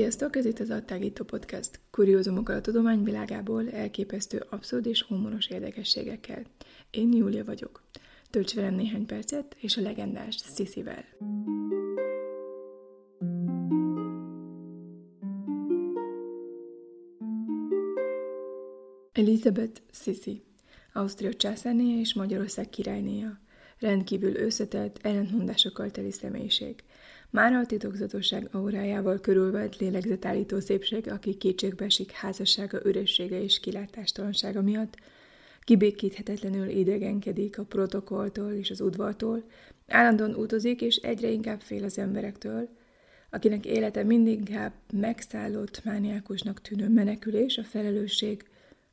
Sziasztok, ez itt az Attágító Podcast. Kuriózumokkal a tudomány világából, elképesztő, abszurd és humoros érdekességekkel. Én Júlia vagyok. Tölts velem néhány percet, és a legendás Sziszivel. Elizabeth Sisi, Ausztria császárnéja és Magyarország királynéja. Rendkívül összetett, ellentmondásokkal teli személyiség. Már a titokzatosság aurájával körülvett lélegzetállító szépség, aki kétségbe esik házassága üressége és kilátástalansága miatt, kibékíthetetlenül idegenkedik a protokolltól és az udvartól, állandóan utazik és egyre inkább fél az emberektől, akinek élete mindig inkább megszállott, mániákusnak tűnő menekülés, a felelősség,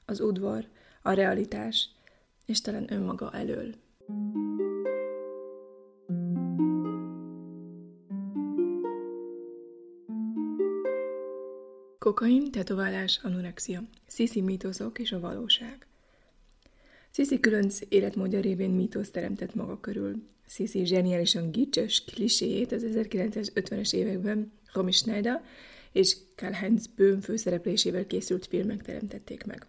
az udvar, a realitás, és talán önmaga elől. Kokain, tetoválás, anorexia, Sisi mítoszok és a valóság. Sisi különc életmódja révén mítosz teremtett maga körül. Sisi zseniálisan gicses kliséjét az 1950-es években Romy Schneider és Karl-Heinz Böhm főszereplésével készült filmek teremtették meg.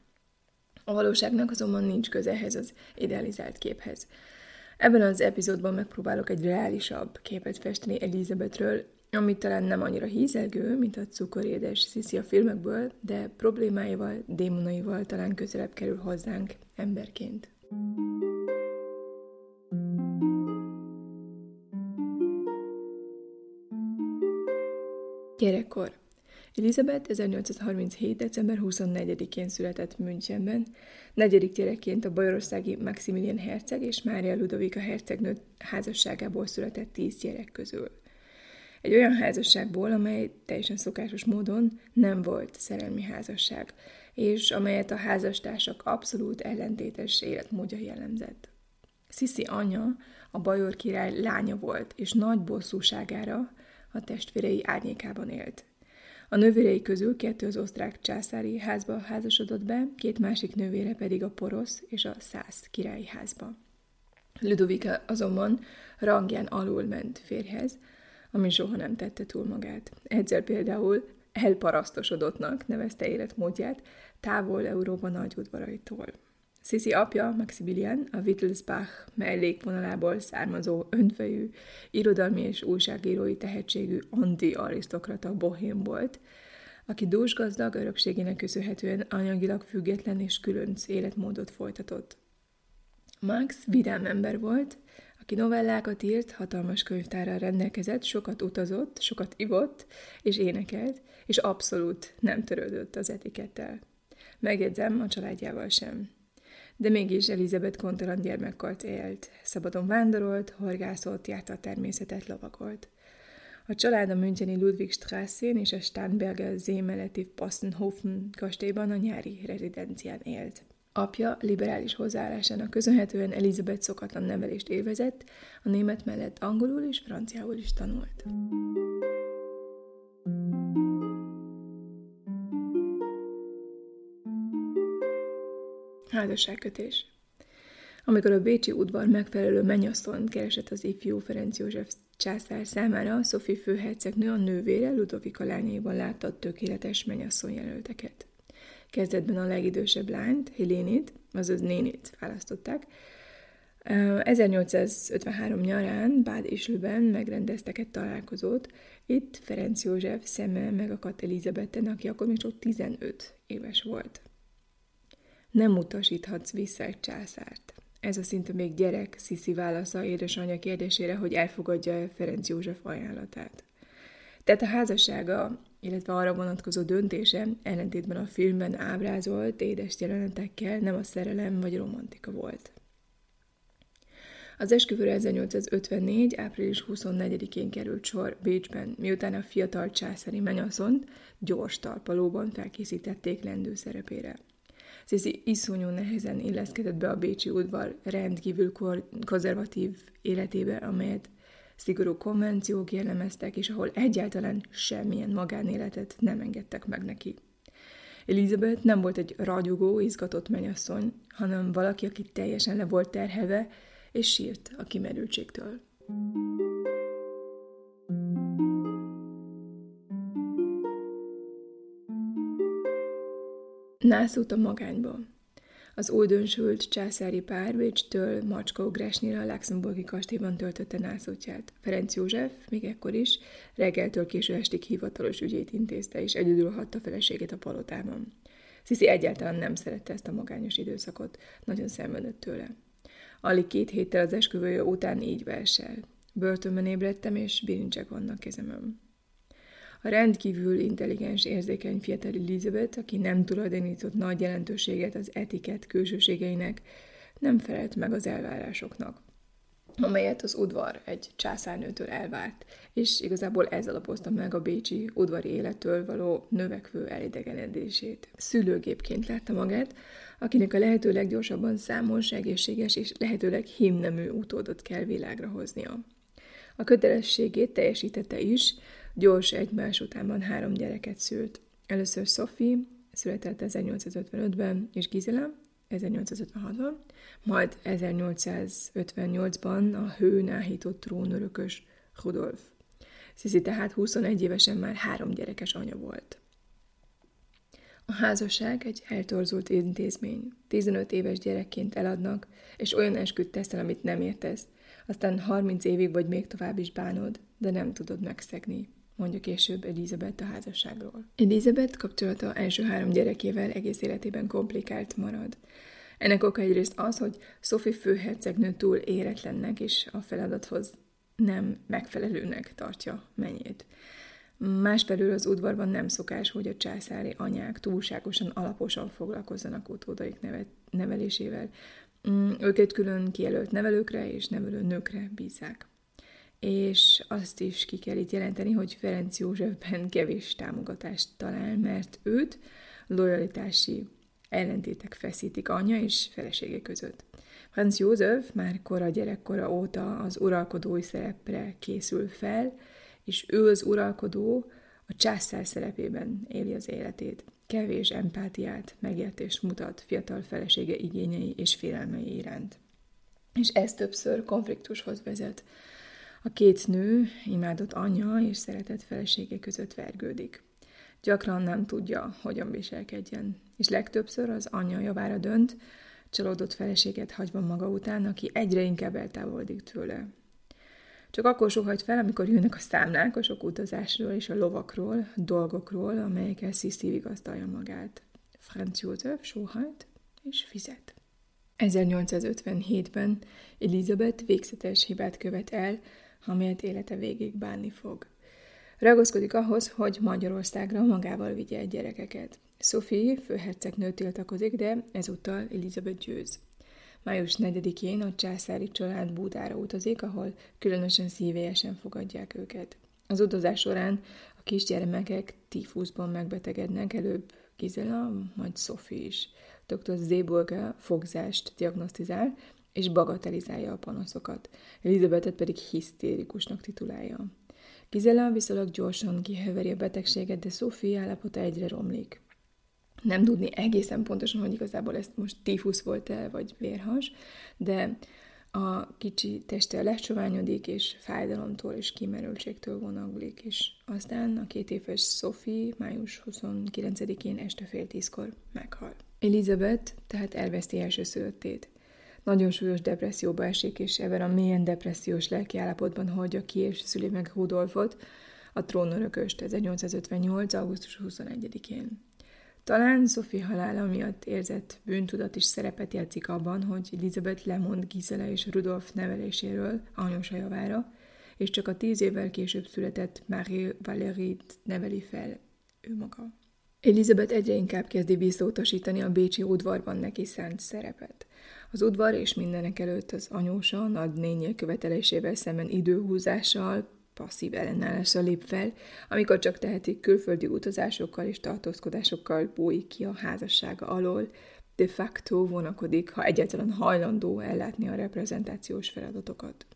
A valóságnak azonban nincs köze ehhez az idealizált képhez. Ebben az epizódban megpróbálok egy reálisabb képet festeni Elizabethről, ami talán nem annyira hízelgő, mint a cukorédes Sisi a filmekből, de problémáival, démonaival talán közelebb kerül hozzánk emberként. Gyerekkor Elizabeth 1837. december 24-én született Münchenben, negyedik gyerekként a bajorországi Maximilian herceg és Mária Ludovika hercegnő házasságából született tíz gyerek közül. Egy olyan házasságból, amely teljesen szokásos módon nem volt szerelmi házasság, és amelyet a házastársak abszolút ellentétes életmódja jellemzett. Sisi anya a Bajor király lánya volt, és nagy bosszúságára a testvérei árnyékában élt. A nővérei közül kettő az osztrák császári házba házasodott be, két másik nővére pedig a porosz és a szász királyi házba. Ludovika azonban rangján alul ment férjhez, ami soha nem tette túl magát. Egyszer például elparasztosodottnak nevezte életmódját távol Európa nagy udvaraitól. Sisi apja, Maximilian, a Wittelsbach mellékvonalából származó önfejű, irodalmi és újságírói tehetségű anti-arisztokrata bohém volt, aki dúsgazdag örökségének köszönhetően anyagilag független és különc életmódot folytatott. Max vidám ember volt, aki novellákat írt, hatalmas könyvtárral rendelkezett, sokat utazott, sokat ivott és énekelt, és abszolút nem törődött az etikettel. Megjegyzem, a családjával sem. De mégis Elizabeth kontalan gyermekkart élt. Szabadon vándorolt, horgászott, járta a természetet, lovagolt. A család a Müncheni Ludwigstrasszén és a Starnberger Zémeleti Postenhofen kastélyban a nyári rezidencián élt. Apja liberális hozzáállásának köszönhetően Elizabeth szokatlan nevelést élvezett, a német mellett angolul és franciául is tanult. Házasságkötés amikor a Bécsi udvar megfelelő mennyasszonyt keresett az ifjú Ferenc József császár számára, Sophie főhercegnő a nővére Ludovika lányaiban látta a tökéletes mennyasszony jelölteket. Kezdetben a legidősebb lányt, Helénit, azaz nénit választották. 1853 nyarán Bád és Lüben megrendeztek egy találkozót. Itt Ferenc József szeme megakadt Elizabetten, aki akkor még csak 15 éves volt. Nem utasíthatsz vissza egy császárt. Ez a szinte még gyerek Sziszi válasza édesanyja kérdésére, hogy elfogadja Ferenc József ajánlatát. Tehát a házassága illetve arra vonatkozó döntése ellentétben a filmben ábrázolt édes jelenetekkel nem a szerelem vagy romantika volt. Az esküvőre 1854. április 24-én került sor Bécsben, miután a fiatal császári menyasszont gyors talpalóban felkészítették lendő szerepére. Sisi iszonyú nehezen illeszkedett be a bécsi udvar rendkívül konzervatív életébe, amelyet szigorú konvenciók jellemeztek, és ahol egyáltalán semmilyen magánéletet nem engedtek meg neki. Elizabeth nem volt egy ragyogó, izgatott menyasszony, hanem valaki, aki teljesen le volt terhelve, és sírt a kimerültségtől. Nászult a magányba. Az újdonsült császári pár Bécstől Macskó-Gresnyire a Luxemburgi kastélyban töltötte nászútját. Ferenc József még ekkor is reggeltől késő estig hivatalos ügyét intézte, és egyedül hatta feleségét a palotában. Sziszi egyáltalán nem szerette ezt a magányos időszakot, nagyon szenvedett tőle. Alig két héttel az esküvője után így versel. Börtönben ébredtem, és bilincsek vannak kezemön. A rendkívül intelligens, érzékeny fiatal Elizabeth, aki nem tulajdonított nagy jelentőséget az etikett külsőségeinek, nem felelt meg az elvárásoknak, amelyet az udvar egy császárnőtől elvárt, és igazából ez alapozta meg a bécsi udvari élettől való növekvő elidegenedését. Szülőgépként látta magát, akinek a lehető leggyorsabban számos, egészséges és lehetőleg himnemű utódot kell világra hoznia. A kötelességét teljesítette is, gyors egymás utánban három gyereket szült. Először Sophie, született 1855-ben, és Gisela, 1856-ban, majd 1858-ban a hőn áhított trónörökös Rudolf. Sisi tehát 21 évesen már három gyerekes anya volt. A házasság egy eltorzult intézmény. 15 éves gyerekként eladnak, és olyan esküdt teszel, amit nem értesz. Aztán 30 évig vagy még tovább is bánod, de nem tudod megszegni mondja később Elizabeth a házasságról. Elizabeth kapcsolata első három gyerekével egész életében komplikált marad. Ennek oka egyrészt az, hogy Sophie főhercegnő túl éretlennek és a feladathoz nem megfelelőnek tartja mennyét. Másfelől az udvarban nem szokás, hogy a császári anyák túlságosan alaposan foglalkozzanak utódaik nevelésével. Mm, őket külön kijelölt nevelőkre és nevelő nőkre bízzák és azt is ki kell itt jelenteni, hogy Ferenc Józsefben kevés támogatást talál, mert őt lojalitási ellentétek feszítik anyja és felesége között. Franz József már kora gyerekkora óta az uralkodói szerepre készül fel, és ő az uralkodó a császár szerepében éli az életét. Kevés empátiát, megértést mutat fiatal felesége igényei és félelmei iránt. És ez többször konfliktushoz vezet a két nő, imádott anyja és szeretett felesége között vergődik. Gyakran nem tudja, hogyan viselkedjen, és legtöbbször az anyja javára dönt, csalódott feleséget hagyva maga után, aki egyre inkább eltávolodik tőle. Csak akkor sohajt fel, amikor jönnek a számlák a sok utazásról és a lovakról, a dolgokról, amelyekkel Sissi vigasztalja magát. Franz József sóhajt és fizet. 1857-ben Elizabeth végzetes hibát követ el, amelyet élete végig bánni fog. Ragaszkodik ahhoz, hogy Magyarországra magával vigye egy gyerekeket. Sophie főhercegnő tiltakozik, de ezúttal Elizabeth győz. Május 4-én a császári család Búdára utazik, ahol különösen szívélyesen fogadják őket. Az utazás során a kisgyermekek tifuszban megbetegednek, előbb Gizela, majd Sophie is. Dr. Zébolga fogzást diagnosztizál, és bagatelizálja a panaszokat. Elizabethet pedig hisztérikusnak titulálja. Gizela viszonylag gyorsan kiheveri a betegséget, de Sophie állapota egyre romlik. Nem tudni egészen pontosan, hogy igazából ezt most tífusz volt-e, vagy vérhas, de a kicsi teste lecsoványodik, és fájdalomtól és kimerültségtől vonaglik, és aztán a két éves Sophie május 29-én este fél tízkor meghal. Elizabeth tehát elveszti első szülöttét nagyon súlyos depresszióba esik, és ebben a mélyen depressziós lelkiállapotban hagyja ki és szüli meg Rudolfot, a trónörököst 1858. augusztus 21-én. Talán Sophie halála miatt érzett bűntudat is szerepet játszik abban, hogy Elizabeth lemond Gisela és Rudolf neveléséről anyósa javára, és csak a tíz évvel később született Marie Valérie-t neveli fel ő maga. Elizabeth egyre inkább kezdi visszautasítani a bécsi udvarban neki szánt szerepet. Az udvar és mindenek előtt az anyósa nagynénye követelésével szemben időhúzással, passzív ellenállással lép fel, amikor csak tehetik külföldi utazásokkal és tartózkodásokkal bújik ki a házassága alól, de facto vonakodik, ha egyáltalán hajlandó ellátni a reprezentációs feladatokat.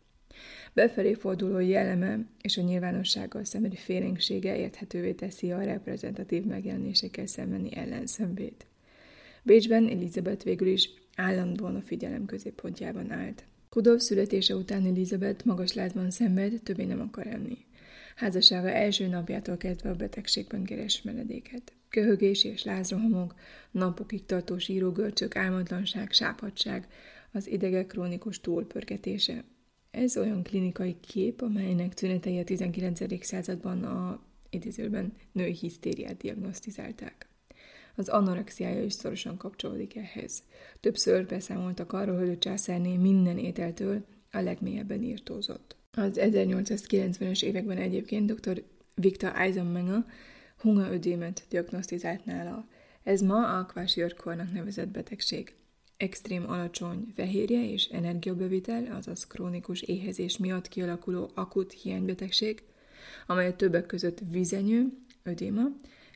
Befelé forduló jelleme és a nyilvánossággal szembeni félénksége érthetővé teszi a reprezentatív megjelenésekkel szembeni ellenszembét. Bécsben Elizabeth végül is állandóan a figyelem középpontjában állt. Rudolf születése után Elizabeth magas lázban szenved, többé nem akar enni. Házassága első napjától kezdve a betegségben keres menedéket. Köhögés és lázrohamok, napokig tartó sírógörcsök, álmatlanság, sápadság, az idegek krónikus túlpörgetése. Ez olyan klinikai kép, amelynek tünetei a 19. században a idézőben női hisztériát diagnosztizálták. Az anorexiája is szorosan kapcsolódik ehhez. Többször beszámoltak arról, hogy a császárné minden ételtől a legmélyebben írtózott. Az 1890-es években egyébként dr. Viktor Eisenmenger hungaödémet diagnosztizált nála. Ez ma a kwashiorkornak nevezett betegség. Extrém alacsony fehérje és energiabevitel, azaz krónikus éhezés miatt kialakuló akut hiánybetegség, amely a többek között vizenyő, ödéma,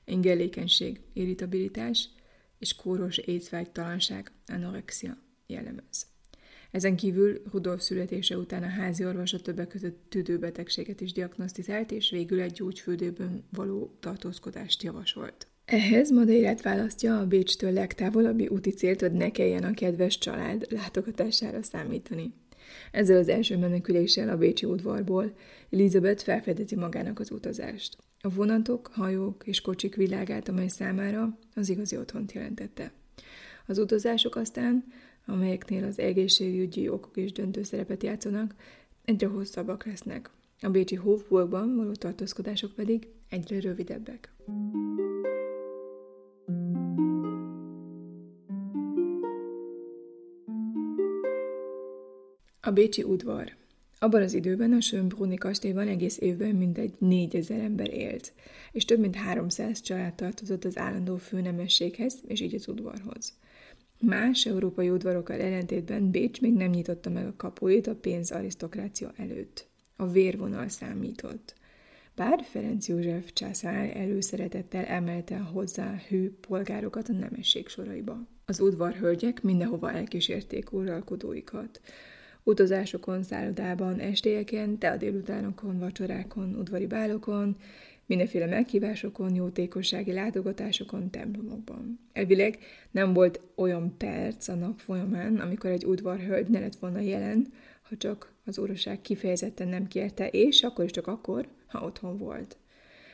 engelékenység, irritabilitás és kóros étvágytalanság, anorexia jellemez. Ezen kívül Rudolf születése után a házi orvos a többek között tüdőbetegséget is diagnosztizált, és végül egy gyógyfürdőben való tartózkodást javasolt. Ehhez Madeirát választja a Bécstől legtávolabbi úti célt, hogy ne kelljen a kedves család látogatására számítani. Ezzel az első meneküléssel a Bécsi udvarból Elizabeth felfedezi magának az utazást. A vonatok, hajók és kocsik világát, amely számára az igazi otthont jelentette. Az utazások aztán amelyeknél az egészségügyi okok is döntő szerepet játszanak, egyre hosszabbak lesznek. A Bécsi Hofburgban való tartózkodások pedig egyre rövidebbek. A Bécsi udvar. Abban az időben a Sönbrunni kastélyban egész évben mintegy négyezer ember élt, és több mint 300 család tartozott az állandó főnemességhez, és így az udvarhoz. Más európai udvarokkal ellentétben Bécs még nem nyitotta meg a kapuit a pénzarisztokrácia előtt. A vérvonal számított. Bár Ferenc József császár előszeretettel emelte hozzá hű polgárokat a nemesség soraiba. Az udvarhölgyek mindenhova elkísérték uralkodóikat. Utazásokon, szállodában, estélyeken, te a délutánokon, vacsorákon, udvari bálokon, mindenféle meghívásokon, jótékossági látogatásokon, templomokban. Elvileg nem volt olyan perc a nap folyamán, amikor egy udvarhölgy ne lett volna jelen, ha csak az uraság kifejezetten nem kérte, és akkor is csak akkor, ha otthon volt.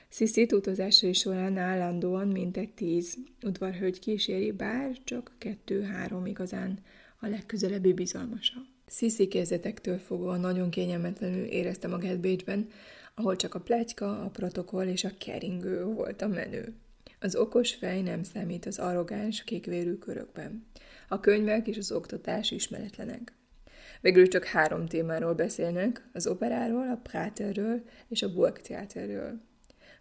Sziszit utazásai során állandóan mintegy tíz udvarhölgy kíséri, bár csak kettő-három igazán a legközelebbi bizalmasa. Sziszi kezdetektől fogva nagyon kényelmetlenül érezte magát Bécsben, ahol csak a plátyka, a protokoll és a keringő volt a menő. Az okos fej nem számít az arrogáns, kékvérű körökben. A könyvek és az oktatás ismeretlenek. Végül csak három témáról beszélnek, az operáról, a Praterről és a Burgtheaterről.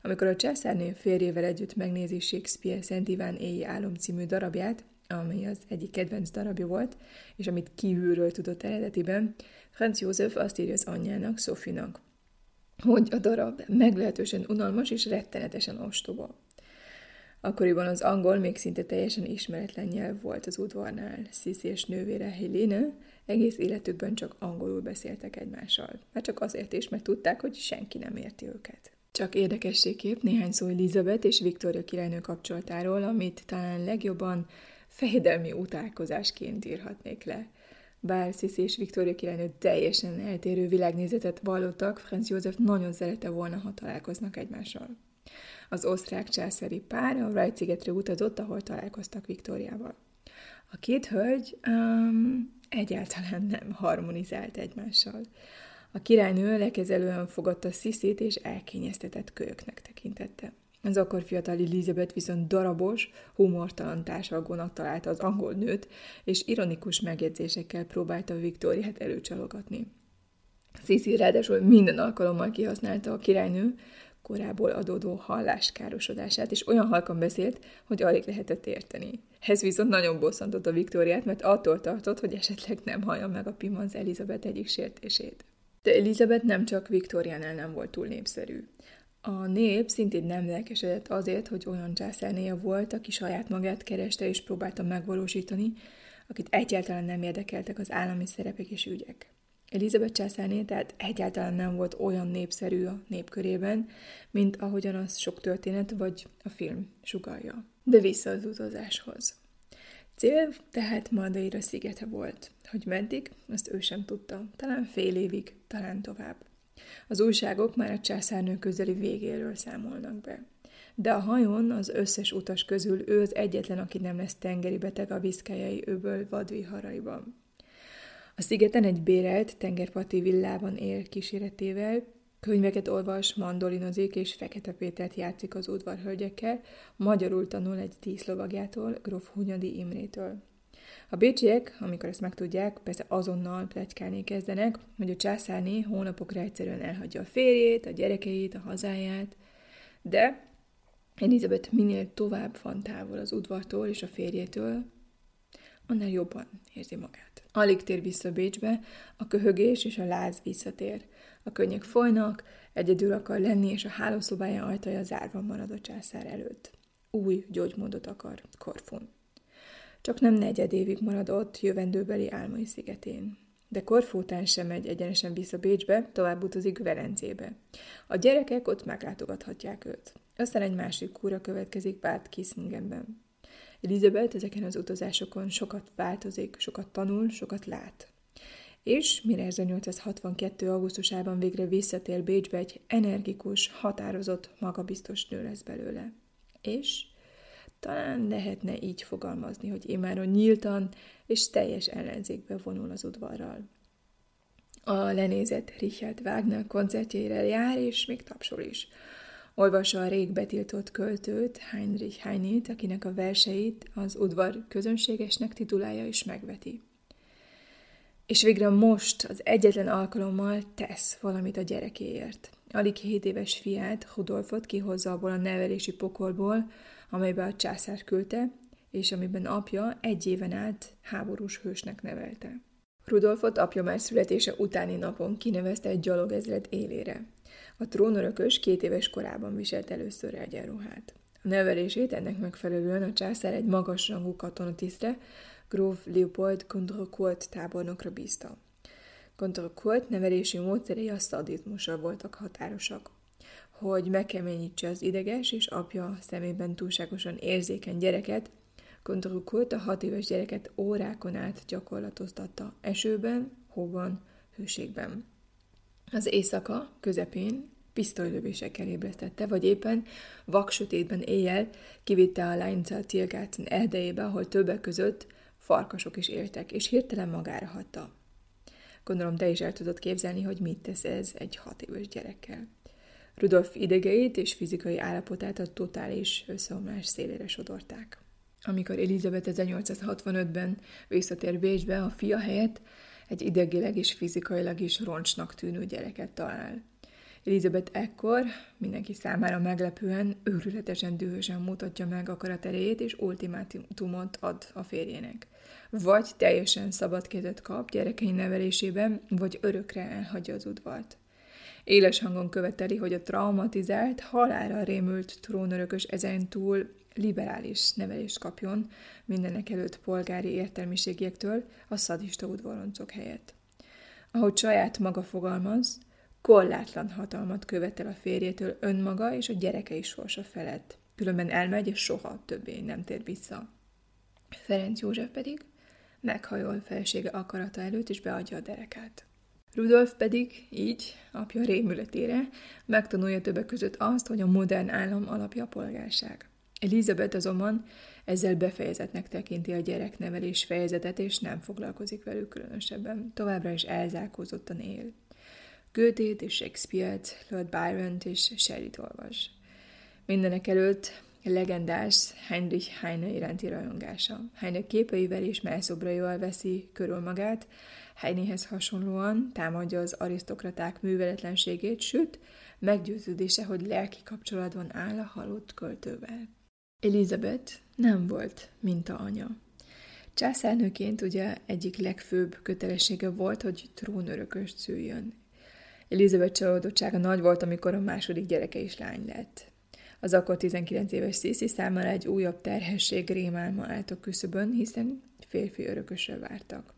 Amikor a császárné férjével együtt megnézi Shakespeare Szent Iván éjjel álom című darabját, ami az egyik kedvenc darabja volt, és amit kívülről tudott eredetiben, Franz József azt írja az anyjának, Sofinak hogy a darab meglehetősen unalmas és rettenetesen ostoba. Akkoriban az angol még szinte teljesen ismeretlen nyelv volt az udvarnál. Sisi és nővére Helene egész életükben csak angolul beszéltek egymással. Már csak azért is, mert tudták, hogy senki nem érti őket. Csak érdekességképp néhány szó Elizabeth és Viktória királynő kapcsolatáról, amit talán legjobban fejedelmi utálkozásként írhatnék le. Bár Sziszi és Viktória királynő teljesen eltérő világnézetet vallottak, Franz József nagyon szerette volna, ha találkoznak egymással. Az osztrák császári pár a Wright szigetre utazott, ahol találkoztak Viktóriával. A két hölgy um, egyáltalán nem harmonizált egymással. A királynő lekezelően fogadta Sziszit, és elkényeztetett kölyöknek tekintette. Az akkor fiatal Elizabeth viszont darabos, humortalan társalgónak találta az angol nőt, és ironikus megjegyzésekkel próbálta Viktóriát előcsalogatni. Sisi ráadásul minden alkalommal kihasználta a királynő korából adódó halláskárosodását, és olyan halkan beszélt, hogy alig lehetett érteni. Ez viszont nagyon bosszantotta Viktóriát, mert attól tartott, hogy esetleg nem hallja meg a Pimanz Elizabeth egyik sértését. De Elizabeth nem csak Viktóriánál nem volt túl népszerű. A nép szintén nem lelkesedett azért, hogy olyan császárnéja volt, aki saját magát kereste és próbálta megvalósítani, akit egyáltalán nem érdekeltek az állami szerepek és ügyek. Elizabeth császárné tehát egyáltalán nem volt olyan népszerű a népkörében, mint ahogyan az sok történet vagy a film sugalja. De vissza az utazáshoz. Cél tehát Madeira szigete volt. Hogy meddig, azt ő sem tudta. Talán fél évig, talán tovább. Az újságok már a császárnő közeli végéről számolnak be. De a hajón az összes utas közül ő az egyetlen, aki nem lesz tengeri beteg a viszkájai öböl vadviharaiban. A szigeten egy bérelt tengerparti villában él kíséretével, könyveket olvas, mandolinozik és Fekete Pétert játszik az udvarhölgyekkel, magyarul tanul egy tíz lovagjától, Grof Hunyadi Imrétől. A bécsiek, amikor ezt megtudják, persze azonnal plegykálni kezdenek, hogy a császárné hónapokra egyszerűen elhagyja a férjét, a gyerekeit, a hazáját, de Elizabeth minél tovább van távol az udvartól és a férjétől, annál jobban érzi magát. Alig tér vissza Bécsbe, a köhögés és a láz visszatér. A könnyek folynak, egyedül akar lenni, és a hálószobája ajtaja zárva marad a császár előtt. Új gyógymódot akar Korfun. Csak nem negyed évig marad ott jövendőbeli álmai szigetén. De Korfu után sem megy egyenesen vissza Bécsbe, tovább utazik Velencébe. A gyerekek ott meglátogathatják őt. Aztán egy másik kúra következik Bát Kissingenben. Elizabeth ezeken az utazásokon sokat változik, sokat tanul, sokat lát. És mire 1862. augusztusában végre visszatér Bécsbe, egy energikus, határozott, magabiztos nő lesz belőle. És talán lehetne így fogalmazni, hogy imáron nyíltan és teljes ellenzékbe vonul az udvarral. A lenézett Richard Wagner koncertjeire jár, és még tapsol is. Olvassa a rég betiltott költőt, Heinrich Heinét, akinek a verseit az udvar közönségesnek titulálja és megveti. És végre most, az egyetlen alkalommal tesz valamit a gyerekéért. Alig hét éves fiát, Rudolfot kihozza abból a nevelési pokolból, amelybe a császár küldte, és amiben apja egy éven át háborús hősnek nevelte. Rudolfot apja már születése utáni napon kinevezte egy gyalogezred élére. A trónörökös két éves korában viselt először egyenruhát. A nevelését ennek megfelelően a császár egy magasrangú katonatisztre, gróf Leopold Gondrocourt tábornokra bízta. Gondrocourt nevelési módszerei a szadizmusra voltak határosak. Hogy megkeményítse az ideges és apja szemében túlságosan érzékeny gyereket, Gondrocourt a hat éves gyereket órákon át gyakorlatoztatta esőben, hóban, hőségben. Az éjszaka közepén pisztolylövésekkel ébresztette, vagy éppen vaksötétben éjjel kivitte a Leinzel Tiergarten erdejébe, ahol többek között farkasok is éltek, és hirtelen magára hagyta. Gondolom, te is el tudod képzelni, hogy mit tesz ez egy hat éves gyerekkel. Rudolf idegeit és fizikai állapotát a totális összeomlás szélére sodorták. Amikor Elizabeth 1865-ben visszatér Bécsbe, a fia helyett egy idegileg és fizikailag is roncsnak tűnő gyereket talál. Elizabeth ekkor mindenki számára meglepően, őrületesen dühösen mutatja meg akaraterejét, és ultimátumot ad a férjének. Vagy teljesen szabad kezet kap gyerekei nevelésében, vagy örökre elhagyja az udvart. Éles hangon követeli, hogy a traumatizált, halára rémült trónörökös ezentúl liberális nevelést kapjon mindenek előtt polgári értelmiségiektől a szadista udvaroncok helyett. Ahogy saját maga fogalmaz, korlátlan hatalmat követel a férjétől önmaga és a gyerekei sorsa felett. Különben elmegy, és soha többé nem tér vissza. Ferenc József pedig meghajol felsége akarata előtt, és beadja a derekát. Rudolf pedig így, apja rémületére, megtanulja többek között azt, hogy a modern állam alapja a polgárság. Elizabeth azonban ezzel befejezetnek tekinti a gyereknevelés fejezetet, és nem foglalkozik velük különösebben. Továbbra is elzárkózottan él. Goethe-t és Shakespeare-t, Lord Byron-t és Shelley-t olvas. Mindenek előtt legendás Heinrich Heine iránti rajongása. Heine képeivel és melszobraival veszi körül magát, Heinehez hasonlóan támadja az arisztokraták műveletlenségét, sőt, meggyőződése, hogy lelki kapcsolatban áll a halott költővel. Elizabeth nem volt, mint a anya. Császárnőként ugye egyik legfőbb kötelessége volt, hogy trónörököst szüljön. Elizabeth csalódottsága nagy volt, amikor a második gyereke is lány lett. Az akkor 19 éves Sisi számára egy újabb terhesség rémálma állt a küszöbön, hiszen férfi örökösre vártak.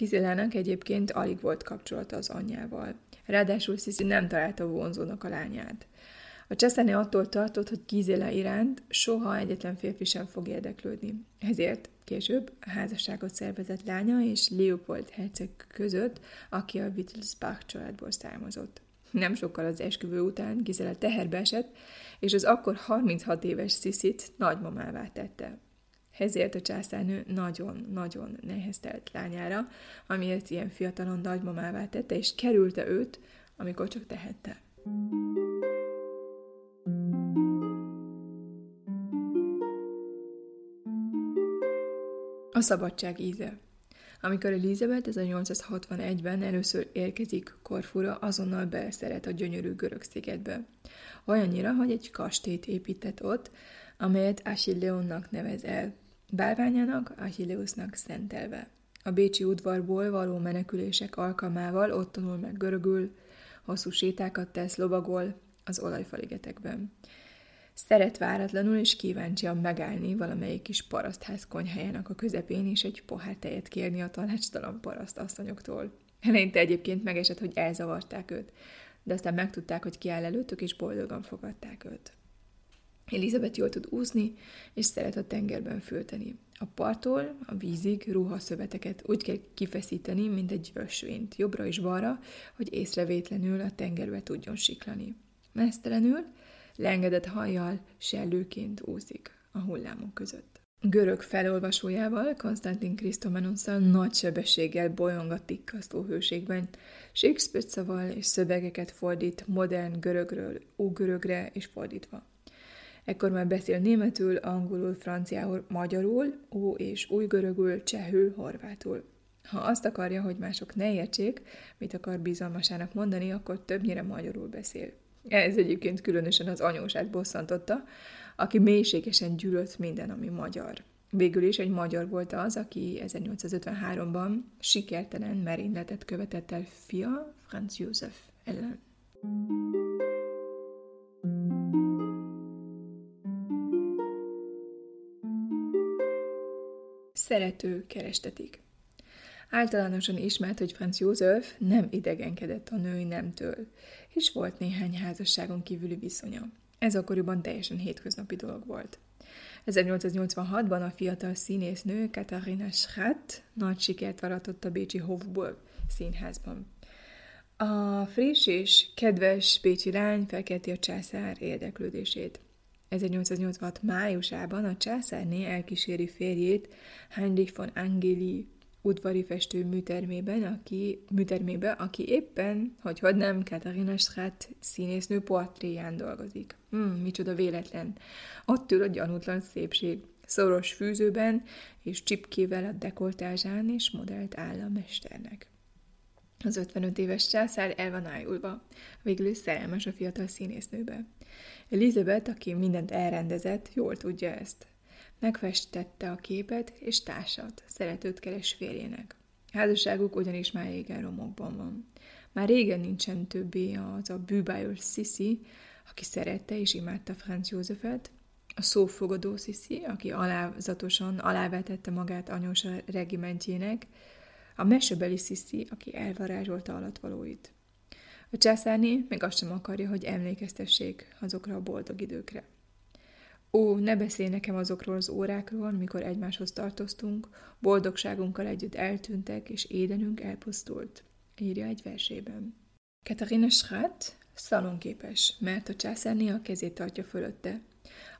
Kizilának egyébként alig volt kapcsolata az anyjával. Ráadásul Sisi nem találta vonzónak a lányát. A cseszeni attól tartott, hogy Gizela iránt soha egyetlen férfi sem fog érdeklődni. Ezért később a házasságot szervezett lánya és Leopold herceg között, aki a Wittelsbach családból származott. Nem sokkal az esküvő után Gizela teherbe esett, és az akkor 36 éves Sziszit nagymamává tette. Ezért a császárnő nagyon-nagyon neheztelt lányára, amiért ilyen fiatalon nagymamává tette, és kerülte őt, amikor csak tehette. A szabadság íze amikor Elizabeth 1861-ben először érkezik Korfura, azonnal beleszeret a gyönyörű görög szigetbe. Olyannyira, hogy egy kastélyt épített ott, amelyet Achilleonnak nevez el, bálványának Achilleusnak szentelve. A bécsi udvarból való menekülések alkalmával ott tanul meg görögül, hosszú sétákat tesz, lovagol az olajfaligetekben. Szeret váratlanul és kíváncsian megállni valamelyik kis parasztház konyhájának a közepén, és egy pohár tejet kérni a tanácstalan paraszt asszonyoktól. Eleinte egyébként megesett, hogy elzavarták őt, de aztán megtudták, hogy kiáll előttük, és boldogan fogadták őt. Elizabeth jól tud úszni, és szeret a tengerben fölteni. A parttól a vízig ruhaszöveteket úgy kell kifeszíteni, mint egy ösvényt, jobbra és balra, hogy észrevétlenül a tengerbe tudjon siklani. Mesztelenül, Leengedett hajjal sellőként úszik a hullámok között. Görög felolvasójával, Konstantin Krisztomenonszal nagy sebességgel bolyong a tikkasztó hőségben, Shakespeare szaval és szövegeket fordít modern görögről ógörögre és fordítva. Ekkor már beszél németül, angolul, franciául, magyarul, ó és új görögül, csehül, horvátul. Ha azt akarja, hogy mások ne értsék, mit akar bizalmasának mondani, akkor többnyire magyarul beszél. Ez egyébként különösen az anyósát bosszantotta, aki mélységesen gyűlölt minden, ami magyar. Végül is egy magyar volt az, aki 1853-ban sikertelen merényletet követett el fia Franz József ellen. Szerető kerestetik. Általánosan ismert, hogy Franz József nem idegenkedett a női nemtől, és volt néhány házasságon kívüli viszonya. Ez akkoriban teljesen hétköznapi dolog volt. 1886-ban a fiatal színésznő Katharina Schratt nagy sikert aratott a Bécsi Hofburg színházban. A friss és kedves bécsi lány felkelti a császár érdeklődését. 1886 májusában a császárné elkíséri férjét Heinrich von Angeli udvari festő műtermében, aki, műtermébe, aki éppen, hogy hogy nem, Katarina Schratt színésznő portréján dolgozik. Hmm, micsoda véletlen. Ott ül a gyanútlan szépség. Szoros fűzőben és csipkével a dekoltázsán és modellt áll a mesternek. Az 55 éves császár el van ájulva. Végül szerelmes a fiatal színésznőbe. Elizabeth, aki mindent elrendezett, jól tudja ezt. Megfestette a képet, és társat, szeretőt keres férjének. Házasságuk ugyanis már régen romokban van. Már régen nincsen többé az a bűbájos Sisi, aki szerette és imádta Franz Józsefet, a szófogadó Sisi, aki alázatosan alávetette magát anyósa regimentjének, a mesebeli Sisi, aki elvarázsolta alatvalóit. A császárné még azt sem akarja, hogy emlékeztessék azokra a boldog időkre. Ó, ne beszélj nekem azokról az órákról, mikor egymáshoz tartoztunk, boldogságunkkal együtt eltűntek, és édenünk elpusztult, írja egy versében. Katarina Schratt szalonképes, mert a császárné a kezét tartja fölötte.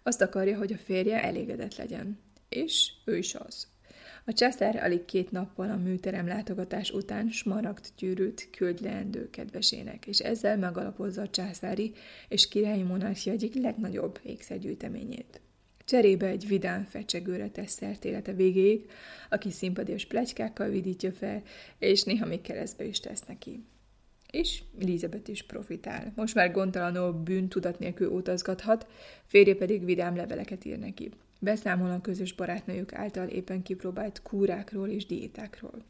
Azt akarja, hogy a férje elégedett legyen. És ő is az. A császár alig két nappal a műterem látogatás után smaragd gyűrűt küld leendő kedvesének, és ezzel megalapozza a császári és királyi monarchia egyik legnagyobb ékszergyűjteményét. Cserébe egy vidám fecsegőre tesz szert élete végéig, aki szimpadios plegykákkal vidítja fel, és néha még keresztbe is tesz neki. És Elizabeth is profitál. Most már gondtalanul bűn tudat nélkül utazgathat, férje pedig vidám leveleket ír neki. Beszámol a közös barátnőjük által éppen kipróbált kúrákról és diétákról.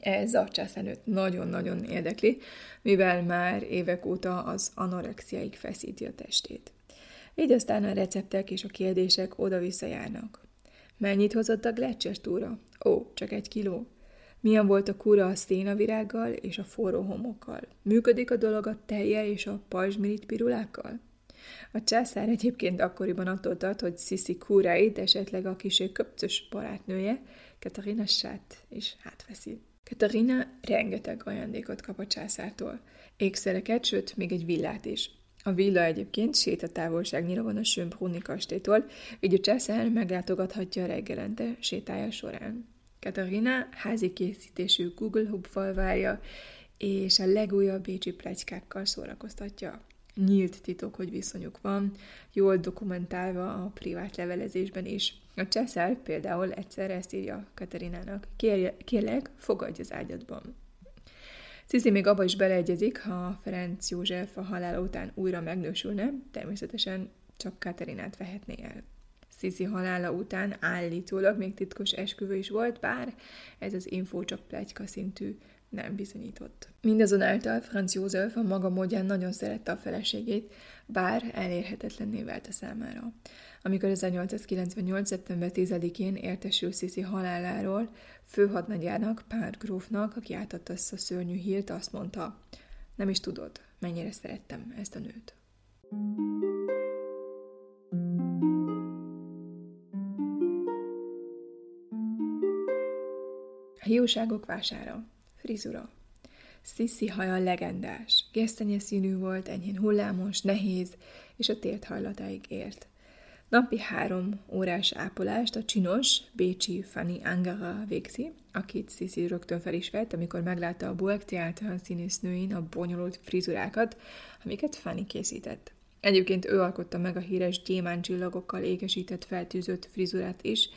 Ez a császánőt nagyon-nagyon érdekli, mivel már évek óta az anorexiaig feszíti a testét. Így aztán a receptek és a kérdések oda-vissza járnak. Mennyit hozott a Gletscher túra? Ó, csak egy kiló. Milyen volt a kúra a szénavirággal és a forró homokkal? Működik a dolog a teje és a pajzsmirit pirulákkal? A császár egyébként akkoriban attól tart, hogy Sisi kúráit esetleg a kisé köpcös barátnője, Katarina Sát is átveszi. Katarina rengeteg ajándékot kap a császártól. ékszereket, sőt, még egy villát is. A villa egyébként sétatávolságnyira van a Sönbrunni kastélytól, így a császár meglátogathatja reggelente sétája során. Katarina házi készítésű Google Hub falvárja, és a legújabb bécsi plegykákkal szórakoztatja. Nyílt titok, hogy viszonyuk van, jól dokumentálva a privát levelezésben is. A császár például egyszer ezt írja Katarinának. Kérlek, fogadj az ágyadban. Cici még abba is beleegyezik, ha Ferenc József a halála után újra megnősülne, természetesen csak Katerinát vehetné el. Cici halála után állítólag még titkos esküvő is volt, bár ez az info csak plegyka szintű nem bizonyított. Mindazonáltal Franz József a maga módján nagyon szerette a feleségét, bár elérhetetlenné vált a számára. Amikor 1898. szeptember 10-én értesül Sziszi haláláról, főhadnagyának, Pár grófnak, aki átadta ezt a szörnyű hírt, azt mondta, nem is tudod, mennyire szerettem ezt a nőt. Hiúságok vására. Frizura. Sissi haja legendás. Gesztenye színű volt, enyhén hullámos, nehéz, és a tért hajlatáig ért. Napi három órás ápolást a csinos, bécsi Fanny Angara végzi, akit Sissi rögtön felismert, amikor meglátta a Boek Theater színésznőin a bonyolult frizurákat, amiket Fanny készített. Egyébként ő alkotta meg a híres gyémáncsillagokkal égesített feltűzött frizurát is,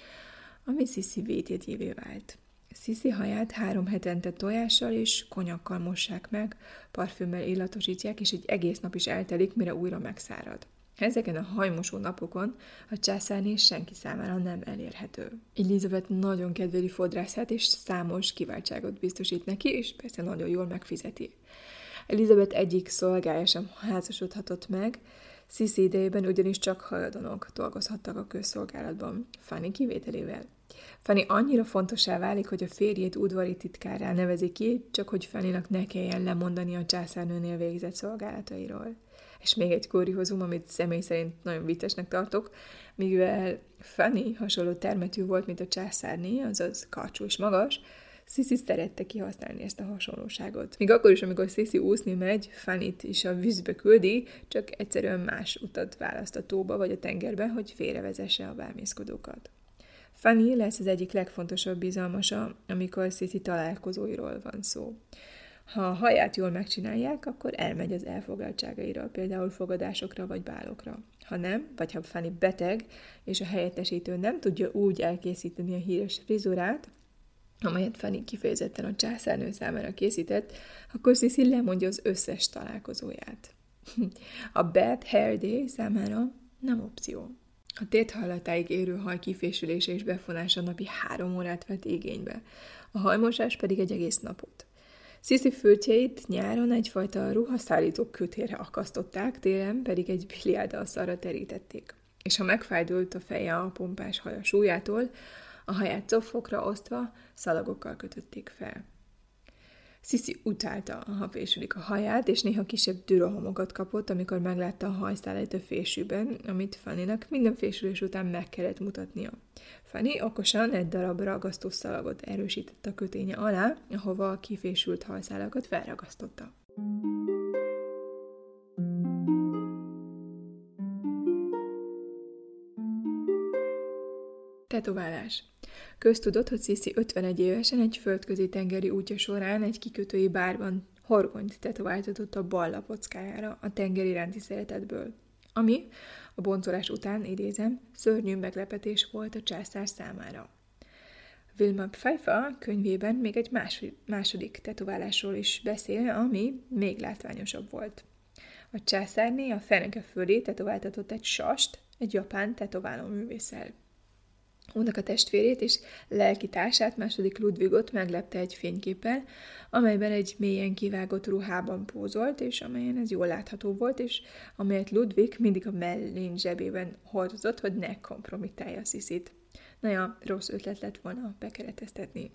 ami Sissi vététjévé vált. Sziszi haját három hetente tojással és konyakkal mossák meg, parfümmel illatosítják, és egy egész nap is eltelik, mire újra megszárad. Ezeken a hajmosó napokon a császárné senki számára nem elérhető. Elizabeth nagyon kedveli fodrászát, és számos kiváltságot biztosít neki, és persze nagyon jól megfizeti. Elizabeth egyik szolgája sem házasodhatott meg, Sissi idejében ugyanis csak hajadonok dolgozhattak a közszolgálatban, Fanny kivételével. Fanny annyira fontossá válik, hogy a férjét udvari titkárrá nevezi ki, csak hogy Fannynak ne kelljen lemondani a császárnőnél végzett szolgálatairól. És még egy kuriózum, amit személy szerint nagyon viccesnek tartok, mivel Fanny hasonló termetű volt, mint a császárné, azaz karcsú és magas, Sisi szerette kihasználni ezt a hasonlóságot. Még akkor is, amikor Sisi úszni megy, Fanit is a vízbe küldi, csak egyszerűen más utat választ a tóba vagy a tengerbe, hogy félrevezesse a bámészkodókat. Fanny lesz az egyik legfontosabb bizalmasa, amikor Sisi találkozóiról van szó. Ha a haját jól megcsinálják, akkor elmegy az elfoglaltságairól, például fogadásokra vagy bálokra. Ha nem, vagy ha Fanny beteg, és a helyettesítő nem tudja úgy elkészíteni a híres frizurát, amelyet Fanny kifejezetten a császárnő számára készített, akkor Sisi lemondja az összes találkozóját. A Bad Hair Day számára nem opció. A téthajlatáig érő haj kifésülése és befonása napi három órát vett igénybe, a hajmosás pedig egy egész napot. Sziszi fültjeit nyáron egyfajta ruhaszállító kötérre akasztották, télen pedig egy biliárdalszarra terítették. És ha megfájdult a feje a pompás haja súlyától, a haját coffokra osztva szalagokkal kötötték fel. Sisi utálta, ha fésülik a haját, és néha kisebb dürohomokat kapott, amikor meglátta a hajszállát a fésűben, amit Fannynak minden fésülés után meg kellett mutatnia. Fanny okosan egy darab ragasztó szalagot erősített a köténye alá, ahova a kifésült hajszálakat felragasztotta. Tetoválás. Köztudott, hogy Sisi 51 évesen egy földközi tengeri útja során egy kikötői bárban horgonyt tetováltatott a bal lapockájára a tengeri rendi szeretetből, ami a boncolás után, idézem, szörnyű meglepetés volt a császár számára. Wilma Pfeiffer könyvében még egy második tetoválásról is beszél, ami még látványosabb volt. A császárné a feneke fölé tetováltatott egy sast, egy japán tetováló művészel. Únak a testvérét és lelkitársát, második Ludvigot meglepte egy fényképpel, amelyben egy mélyen kivágott ruhában pózolt, és amelyen ez jól látható volt, és amelyet Ludvig mindig a mellén zsebében hordozott, hogy ne kompromittálja a sziszit. Naja, rossz ötlet lett volna bekereteztetni.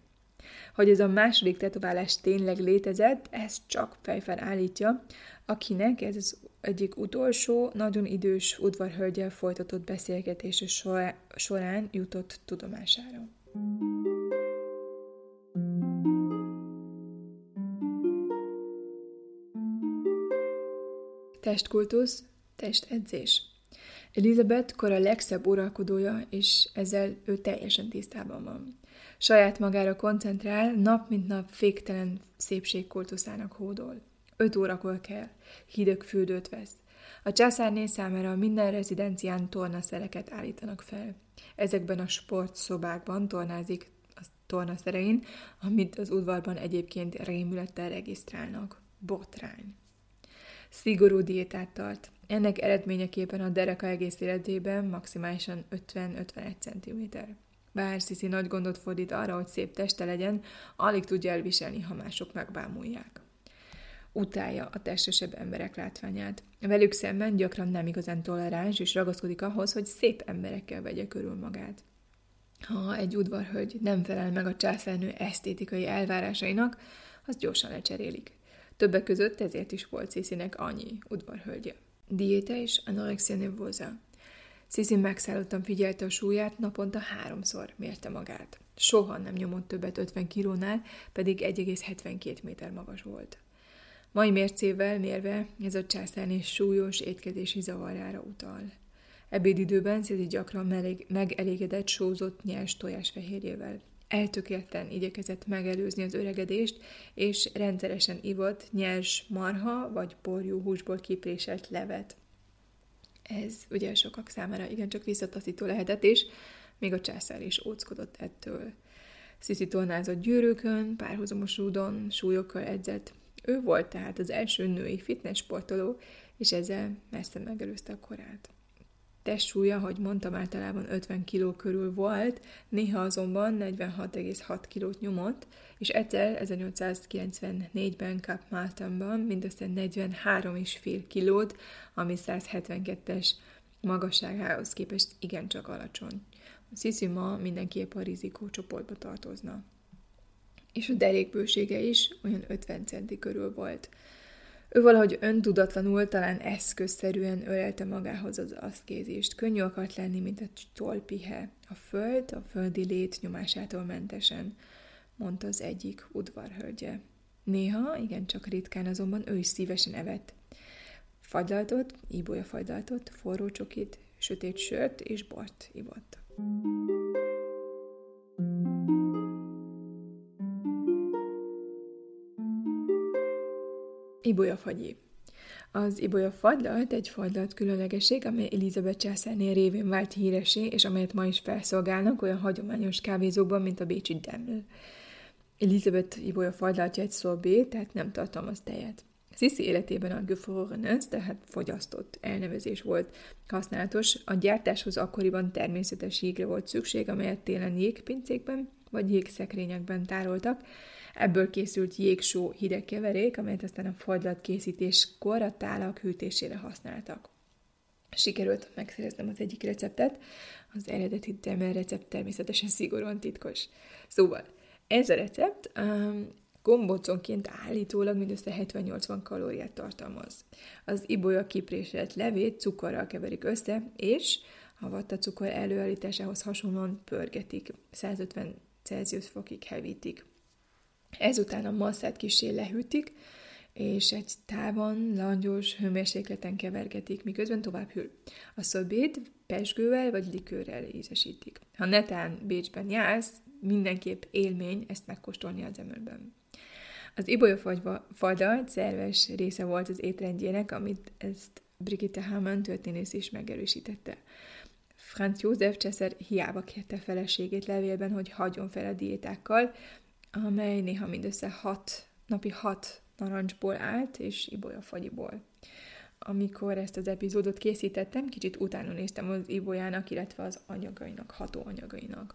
Hogy ez a második tetoválás tényleg létezett, ezt csak fejfel állítja, akinek ez az egyik utolsó, nagyon idős udvarhölgyel folytatott beszélgetése során jutott tudomására. Testkultusz, testedzés. Elizabeth kora legszebb uralkodója, és ezzel ő teljesen tisztában van. Saját magára koncentrál, nap mint nap féktelen szépségkultuszának hódol. Öt órakor kell, hideg fürdőt vesz. A császárné számára minden rezidencián tornaszereket állítanak fel. Ezekben a sportszobákban tornázik a tornaszerein, amit az udvarban egyébként rémülettel regisztrálnak. Botrány. Szigorú diétát tart. Ennek eredményeképpen a dereka egész életében maximálisan 50-51 cm. Bár Sziszi nagy gondot fordít arra, hogy szép teste legyen, alig tudja elviselni, ha mások megbámulják. Utálja a testesebb emberek látványát. Velük szemben gyakran nem igazán toleráns, és ragaszkodik ahhoz, hogy szép emberekkel vegye körül magát. Ha egy udvarhölgy nem felel meg a császárnő esztétikai elvárásainak, az gyorsan lecserélik. Többek között ezért is volt Sziszinek annyi udvarhölgye. Diéta és anorexia nervosa. Sisi megszállottan figyelte a súlyát, naponta háromszor mérte magát. Soha nem nyomott többet 50 kilónál, pedig 1,72 méter magas volt. Mai mércével mérve ez a császárné súlyos étkezési zavarára utal. Ebédidőben Sisi gyakran meleg, megelégedett sózott nyers tojásfehérjével. Eltökélten igyekezett megelőzni az öregedést, és rendszeresen ivott nyers marha vagy porjú húsból kipréselt levet. Ez ugye sokak számára igencsak visszataszító lehetett, és még a császár is óckodott ettől. Sziszi tornázott gyűrűkön, párhuzamos rúdon, súlyokkal edzett. Ő volt tehát az első női fitness sportoló, és ezzel messze megelőzte a korát testsúlya, ahogy mondtam, általában 50 kg körül volt, néha azonban 46,6 kilót nyomott, és egyszer 1894-ben Cap Maltonban mindössze 43,5 kilót, ami 172-es magasságához képest igencsak alacsony. Sisi ma mindenképp a rizikócsoportba tartozna. És a derékbősége is olyan 50 centi körül volt. Ő valahogy öntudatlanul, talán eszközszerűen ölelte magához az aszkézist. Könnyű akart lenni, mint a tolpihe. A föld, a földi lét nyomásától mentesen, mondta az egyik udvarhölgye. Néha, igen csak ritkán azonban ő is szívesen evett. Fagylajtot, íbolya fagylajtot, forró csokit, sötét sört és bort ivott. Ibolya-fagyi. Az ibolya fagylalt egy fagylalt különlegesség, amely Elizabeth császárnél révén vált híresé, és amelyet ma is felszolgálnak olyan hagyományos kávézókban, mint a bécsi Deml. Elizabeth ibolya fagylaltja egy szorbé, tehát nem tartalmaz tejet. Sissi életében a gefrorenes, tehát fogyasztott elnevezés volt használatos. A gyártáshoz akkoriban természetes jégre volt szükség, amelyet télen jégpincékben vagy jégszekrényekben tároltak, Ebből készült jégsó hideg keverék, amelyet aztán a fagylat készítéskor a tálak hűtésére használtak. Sikerült megszereznem az egyik receptet, az eredeti Demel recept természetesen szigorúan titkos. Szóval, ez a recept um, gombóconként állítólag mindössze 70-80 kalóriát tartalmaz. Az ibolya kipréselt levét cukorral keverik össze, és a vatta cukor előállításához hasonlóan pörgetik, 150 Celsius fokig hevítik. Ezután a masszát kisé lehűtik, és egy távon, langyos hőmérsékleten kevergetik, miközben tovább hűl. A szobét pesgővel vagy likőrrel ízesítik. Ha netán Bécsben jársz, mindenképp élmény ezt megkóstolni az emőben. Az ibolyafagyal szerves része volt az étrendjének, amit ezt Brigitte Hamann történész is megerősítette. Franz József Cseszer hiába kérte feleségét levélben, hogy hagyjon fel a diétákkal, amely néha mindössze hat, napi hat narancsból állt, és ibolyafagyiból. Amikor ezt az epizódot készítettem, kicsit utána néztem az ibolyának, illetve az anyagainak, hatóanyagainak.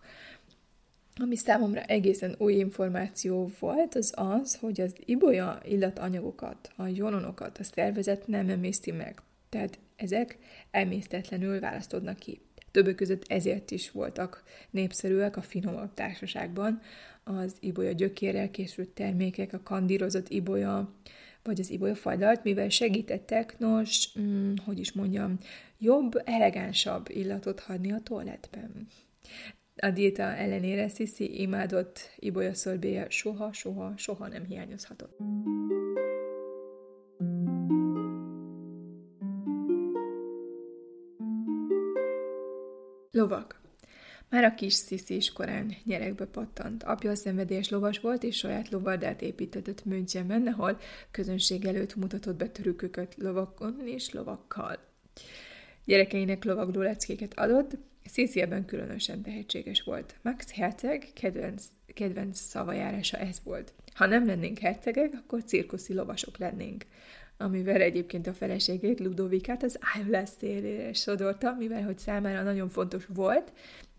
Ami számomra egészen új információ volt, az az, hogy az ibolya illatanyagokat, a jononokat a szervezet nem emészti meg. Tehát ezek emésztetlenül választodnak ki. Többek között ezért is voltak népszerűek a finomabb társaságban az ibolya gyökérrel készült termékek, a kandírozott ibolya, vagy az ibolya fajdalt, mivel segítettek, nos, mm, hogy is mondjam, jobb, elegánsabb illatot hagyni a toalettben. A diéta ellenére Sisi imádott ibolya szörbéje soha, soha, soha nem hiányozhatott. Lovak. Már a kis Sziszi is korán nyerekbe pattant. Apja szenvedélyes lovas volt, és saját lovardát építetett Münchenben, ahol közönség előtt mutatott be törüköket lovakon és lovakkal. Gyerekeinek lovagló leckéket adott, Sziszi ebben különösen tehetséges volt. Max Herceg kedvenc, kedvenc szavajárása ez volt. Ha nem lennénk hercegek, akkor cirkuszi lovasok lennénk amivel egyébként a feleségét, Ludovikát az ájulás szélére sodorta, mivel hogy számára nagyon fontos volt,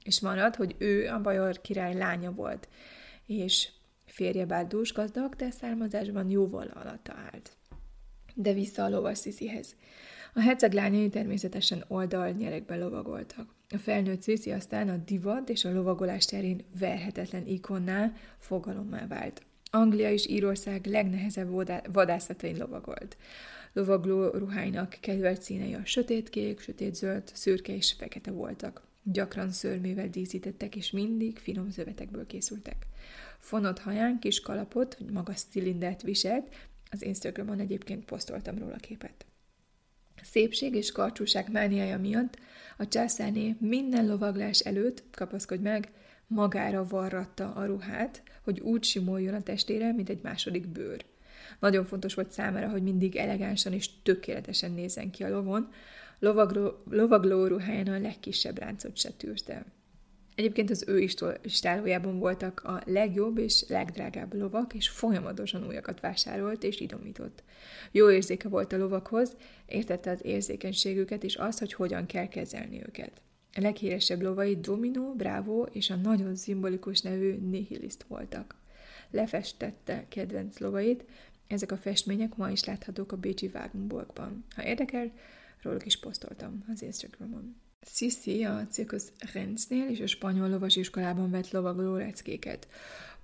és marad, hogy ő a Bajor király lánya volt, és férje bár dús gazdag, de származásban jóval alatta állt. De vissza a lovas Sziszihez. A herceg lányai természetesen oldal nyerekben lovagoltak. A felnőtt Sziszi aztán a divat és a lovagolás terén verhetetlen ikonná, fogalommá vált. Anglia és Írország legnehezebb vadászatain lovagolt. Lovagló ruháinak kedvelt színei a sötétkék, sötétzöld, szürke és fekete voltak. Gyakran szörmével díszítettek, és mindig finom zövetekből készültek. Fonott haján kis kalapot, vagy magas cilindert viselt, az Instagramon egyébként posztoltam róla képet. Szépség és karcsúság mániája miatt a császárné minden lovaglás előtt, kapaszkodj meg, magára varratta a ruhát, hogy úgy simoljon a testére, mint egy második bőr. Nagyon fontos volt számára, hogy mindig elegánsan és tökéletesen nézzen ki a lovon, lovagló, lovagló ruháján a legkisebb ráncot se tűrte. Egyébként az ő istálójában voltak a legjobb és legdrágább lovak, és folyamatosan újakat vásárolt és idomított. Jó érzéke volt a lovakhoz, értette az érzékenységüket és azt, hogy hogyan kell kezelni őket. A leghíresebb lovai Domino, Bravo és a nagyon szimbolikus nevű Nihilist voltak. Lefestette kedvenc lovait, ezek a festmények ma is láthatók a Bécsi Wagenburgban. Ha érdekel, róluk is posztoltam az Instagramon. Sissi a Circus Renznél és a spanyol lovasiskolában vett lovagló leckéket.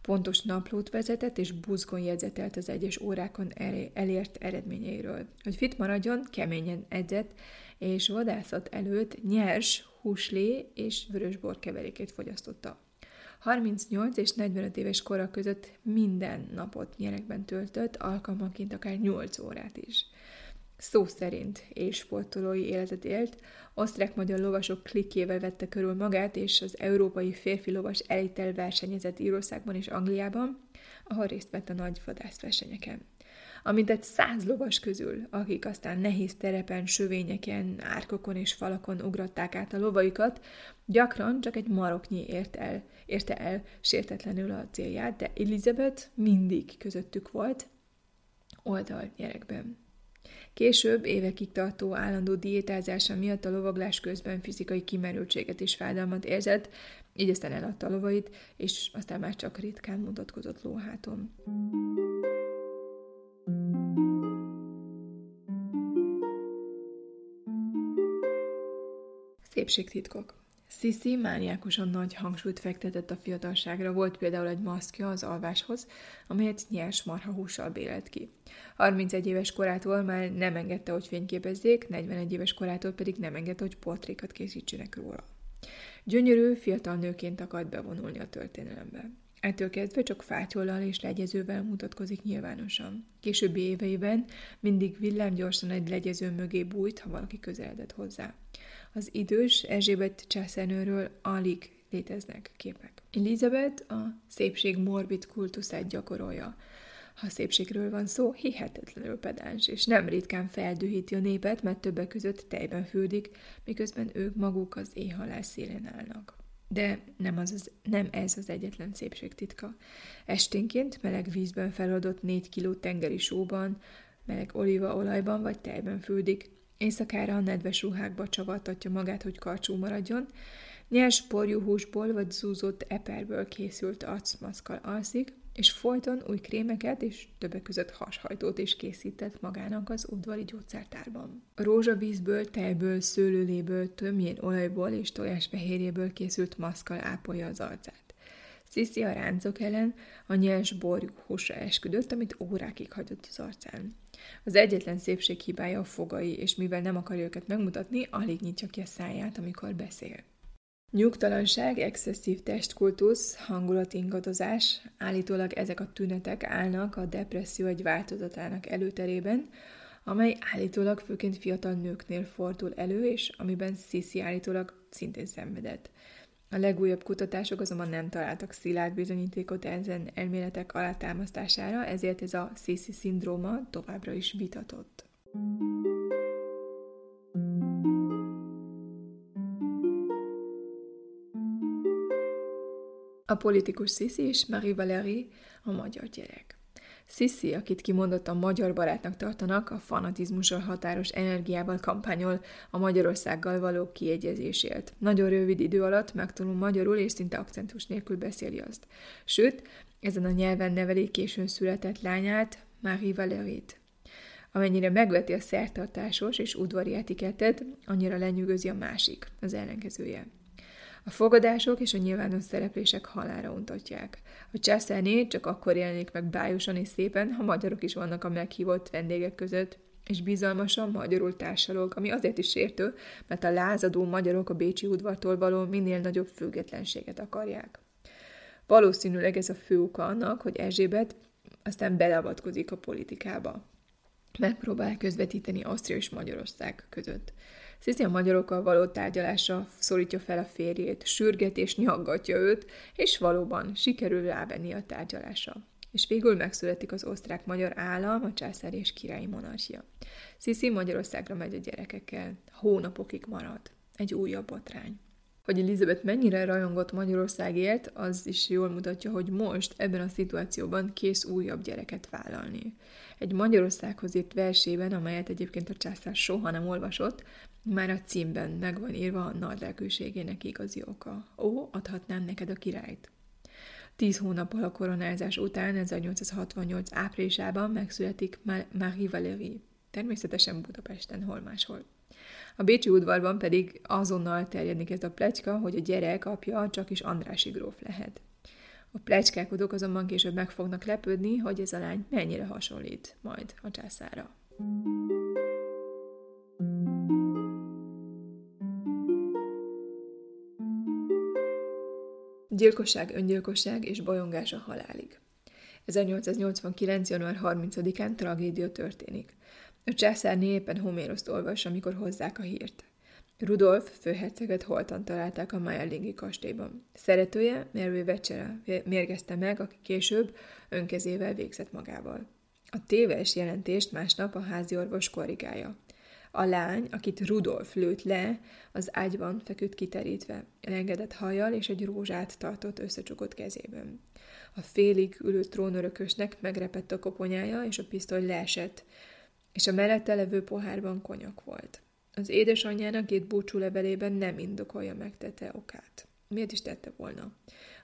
Pontos naplót vezetett és buzgon jegyzetelt az egyes órákon elért eredményeiről. Hogy fit maradjon, keményen edzett, és vadászat előtt nyers, húslé és vörösbor keverékét fogyasztotta. 38 és 45 éves kora között minden napot nyerekben töltött, alkalmanként akár 8 órát is. Szó szerint és sportolói életet élt, osztrák-magyar lovasok klikkével vette körül magát, és az európai férfi lovas elitel versenyezett Írországban és Angliában, ahol részt vett a nagy vadászversenyeken egy száz lovas közül, akik aztán nehéz terepen, sövényeken, árkokon és falakon ugratták át a lovaikat, gyakran csak egy maroknyi ért el, érte el sértetlenül a célját, de Elizabeth mindig közöttük volt, oldal nyerekben. Később évekig tartó állandó diétázása miatt a lovaglás közben fizikai kimerültséget és fájdalmat érzett, így aztán eladta a lovait, és aztán már csak ritkán mutatkozott lóháton. Szépségtitkok. Sisi mániákusan nagy hangsúlyt fektetett a fiatalságra, volt például egy maszkja az alváshoz, amelyet nyers marhahússal bélelt ki. 31 éves korától már nem engedte, hogy fényképezzék, 41 éves korától pedig nem engedte, hogy portrékat készítsenek róla. Gyönyörű, fiatal nőként akart bevonulni a történelembe. Ettől kezdve csak fátyollal és legyezővel mutatkozik nyilvánosan. Későbbi éveiben mindig villámgyorsan egy legyező mögé bújt, ha valaki közeledett hozzá. Az idős Erzsébet császárnőről alig léteznek képek. Elizabeth a szépség morbid kultuszát gyakorolja. Ha szépségről van szó, hihetetlenül pedáns, és nem ritkán feldühíti a népet, mert többek között tejben fürdik, miközben ők maguk az éhhalás szélén állnak. De nem, az az, nem ez az egyetlen szépség titka. Esténként meleg vízben feladott négy kiló tengeri sóban, meleg olívaolajban vagy tejben fürdik, Éjszakára a nedves ruhákba csavartatja magát, hogy karcsú maradjon, nyers porjú húsból vagy zúzott eperből készült arcmaszkal alszik, és folyton új krémeket és többek között hashajtót is készített magának az udvari gyógyszertárban. Rózsavízből, tejből, szőlőléből, tömjén olajból és tojásfehérjéből készült maszkal ápolja az arcát. Sziszi a ráncok ellen a nyers borjú húsra esküdött, amit órákig hagyott az arcán. Az egyetlen szépség hibája a fogai, és mivel nem akarja őket megmutatni, alig nyitja ki a száját, amikor beszél. Nyugtalanság, excesszív testkultusz, hangulatingadozás, állítólag ezek a tünetek állnak a depresszió egy változatának előterében, amely állítólag főként fiatal nőknél fordul elő, és amiben Sisi állítólag szintén szenvedett. A legújabb kutatások azonban nem találtak szilárd bizonyítékot ezen elméletek alátámasztására, ezért ez a Sisi szindróma továbbra is vitatott. A politikus Sisi és Marie Valérie a magyar gyerek. Sissi, akit kimondottan magyar barátnak tartanak, a fanatizmussal határos energiával kampányol a Magyarországgal való kiegyezésért. Nagyon rövid idő alatt megtanul magyarul, és szinte akcentus nélkül beszéli azt. Sőt, ezen a nyelven neveli későn született lányát, Marie Valérit. Amennyire megveti a szertartásos és udvari etikettet, annyira lenyűgözi a másik, az ellenkezője. A fogadások és a nyilvános szereplések halára untatják. A császárné csak akkor jelenik meg bájosan és szépen, ha magyarok is vannak a meghívott vendégek között, és bizalmasan magyarul társalog, ami azért is sértő, mert a lázadó magyarok a Bécsi udvartól való minél nagyobb függetlenséget akarják. Valószínűleg ez a fő oka annak, hogy Erzsébet aztán beleavatkozik a politikába. Megpróbál közvetíteni Ausztria és Magyarország között. Szizi a magyarokkal való tárgyalásra szorítja fel a férjét, sürget és nyaggatja őt, és valóban sikerül rávenni a tárgyalásra. És végül megszületik az osztrák-magyar állam, a császár és királyi monarchia. Sziszi Magyarországra megy a gyerekekkel, hónapokig marad. Egy újabb botrány. Hogy Elizabeth mennyire rajongott Magyarországért, az is jól mutatja, hogy most ebben a szituációban kész újabb gyereket vállalni. Egy Magyarországhoz írt versében, amelyet egyébként a császár soha nem olvasott, már a címben meg van írva a nagy lelkűségének igazi oka. Ó, adhatnám neked a királyt. Tíz hónappal a koronázás után, 1868 áprilisában megszületik Marie Valérie. Természetesen Budapesten, hol máshol. A Bécsi udvarban pedig azonnal terjedni kezd a plecska, hogy a gyerek apja csak is Andrási gróf lehet. A plecskálkodók azonban később meg fognak lepődni, hogy ez a lány mennyire hasonlít majd a császára. Gyilkosság, öngyilkosság és bolyongás a halálig. 1889. január 30-án tragédia történik. A császárné éppen Homéroszt olvas, amikor hozzák a hírt. Rudolf főherceget holtan találták a Mayerlingi kastélyban. Szeretője, Mary Vecsere mérgezte meg, aki később önkezével végzett magával. A téves jelentést másnap a házi orvos korrigálja. A lány, akit Rudolf lőtt le, az ágyban feküdt kiterítve, elengedett hajjal és egy rózsát tartott összecsukott kezében. A félig ülő trónörökösnek megrepett a koponyája, és a pisztoly leesett, és a mellette levő pohárban konyak volt. Az édesanyjának két búcsú levelében nem indokolja meg tette okát. Miért is tette volna?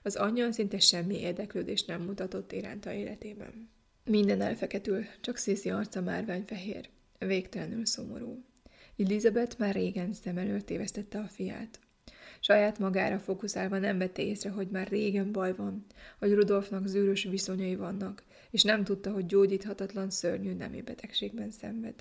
Az anyja szinte semmi érdeklődést nem mutatott iránta életében. Minden elfeketül, csak Sziszi arca márványfehér végtelenül szomorú. Elizabeth már régen szem előtt tévesztette a fiát. Saját magára fókuszálva nem vette észre, hogy már régen baj van, hogy Rudolfnak zűrös viszonyai vannak, és nem tudta, hogy gyógyíthatatlan szörnyű nemi betegségben szenved.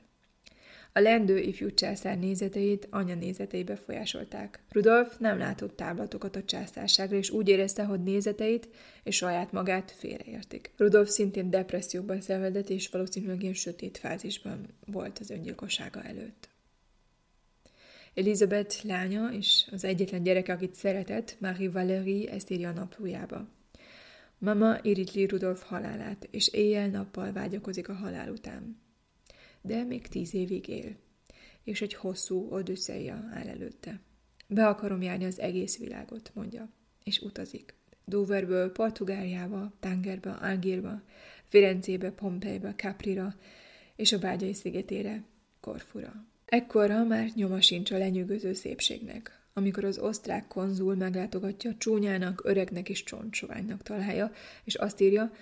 A lendő ifjú császár nézeteit anya nézetei befolyásolták. Rudolf nem látott táblatokat a császárságra, és úgy érezte, hogy nézeteit és saját magát félreértik. Rudolf szintén depresszióban szenvedett, és valószínűleg ilyen sötét fázisban volt az öngyilkossága előtt. Elizabeth lánya és az egyetlen gyereke, akit szeretett, Marie Valérie ezt írja a naplójába. Mama irítli Rudolf halálát, és éjjel-nappal vágyakozik a halál után de még tíz évig él, és egy hosszú odüsszeja áll előtte. Be akarom járni az egész világot, mondja, és utazik. Doverből Portugáliába, Tangerbe, Algírba, Firenzébe, Pompejbe, Caprira és a Bágyai szigetére, Korfura. Ekkorra már nyoma sincs a lenyűgöző szépségnek. Amikor az osztrák konzul meglátogatja, csúnyának, öregnek és csontsoványnak találja, és azt írja,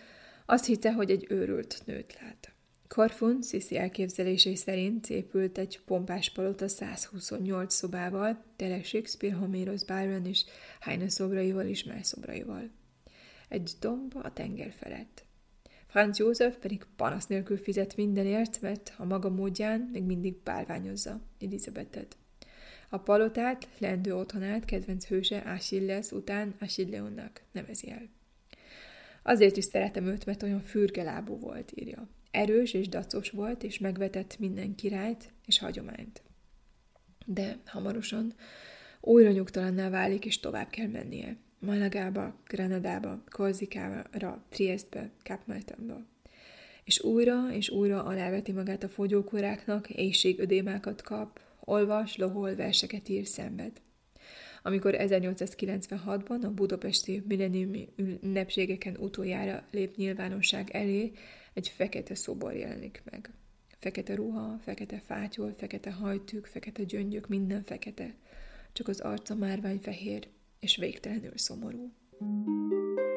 azt hitte, hogy egy őrült nőt lát. Korfun Sziszi elképzelései szerint épült egy pompás palota 128 szobával, tele Shakespeare, Homéros, Byron és Heine szobraival és más szobraival. Egy domb a tenger felett. Franz József pedig panasz nélkül fizet mindenért, mert a maga módján még mindig bálványozza Elizabethet. A palotát, lendő otthonát kedvenc hőse Achilles után Achilleonnak nevezi el. Azért is szeretem őt, mert olyan fürgelábú volt, írja. Erős és dacos volt, és megvetett minden királyt és hagyományt. De hamarosan Újra nyugtalanná válik, és tovább kell mennie. Malagába, Granadába, Korzikára, Triestbe, Kapmeltenba. És újra és újra aláveti magát a fogyókóráknak, éjségödémákat kap, olvas, lohol, verseket ír, szenved. Amikor 1896-ban a budapesti milleniumi ünnepségeken utoljára lép nyilvánosság elé, egy fekete szobor jelenik meg. Fekete ruha, fekete fátyol, fekete hajtűk, fekete gyöngyök, minden fekete. Csak az arca márvány fehér, és végtelenül szomorú. Női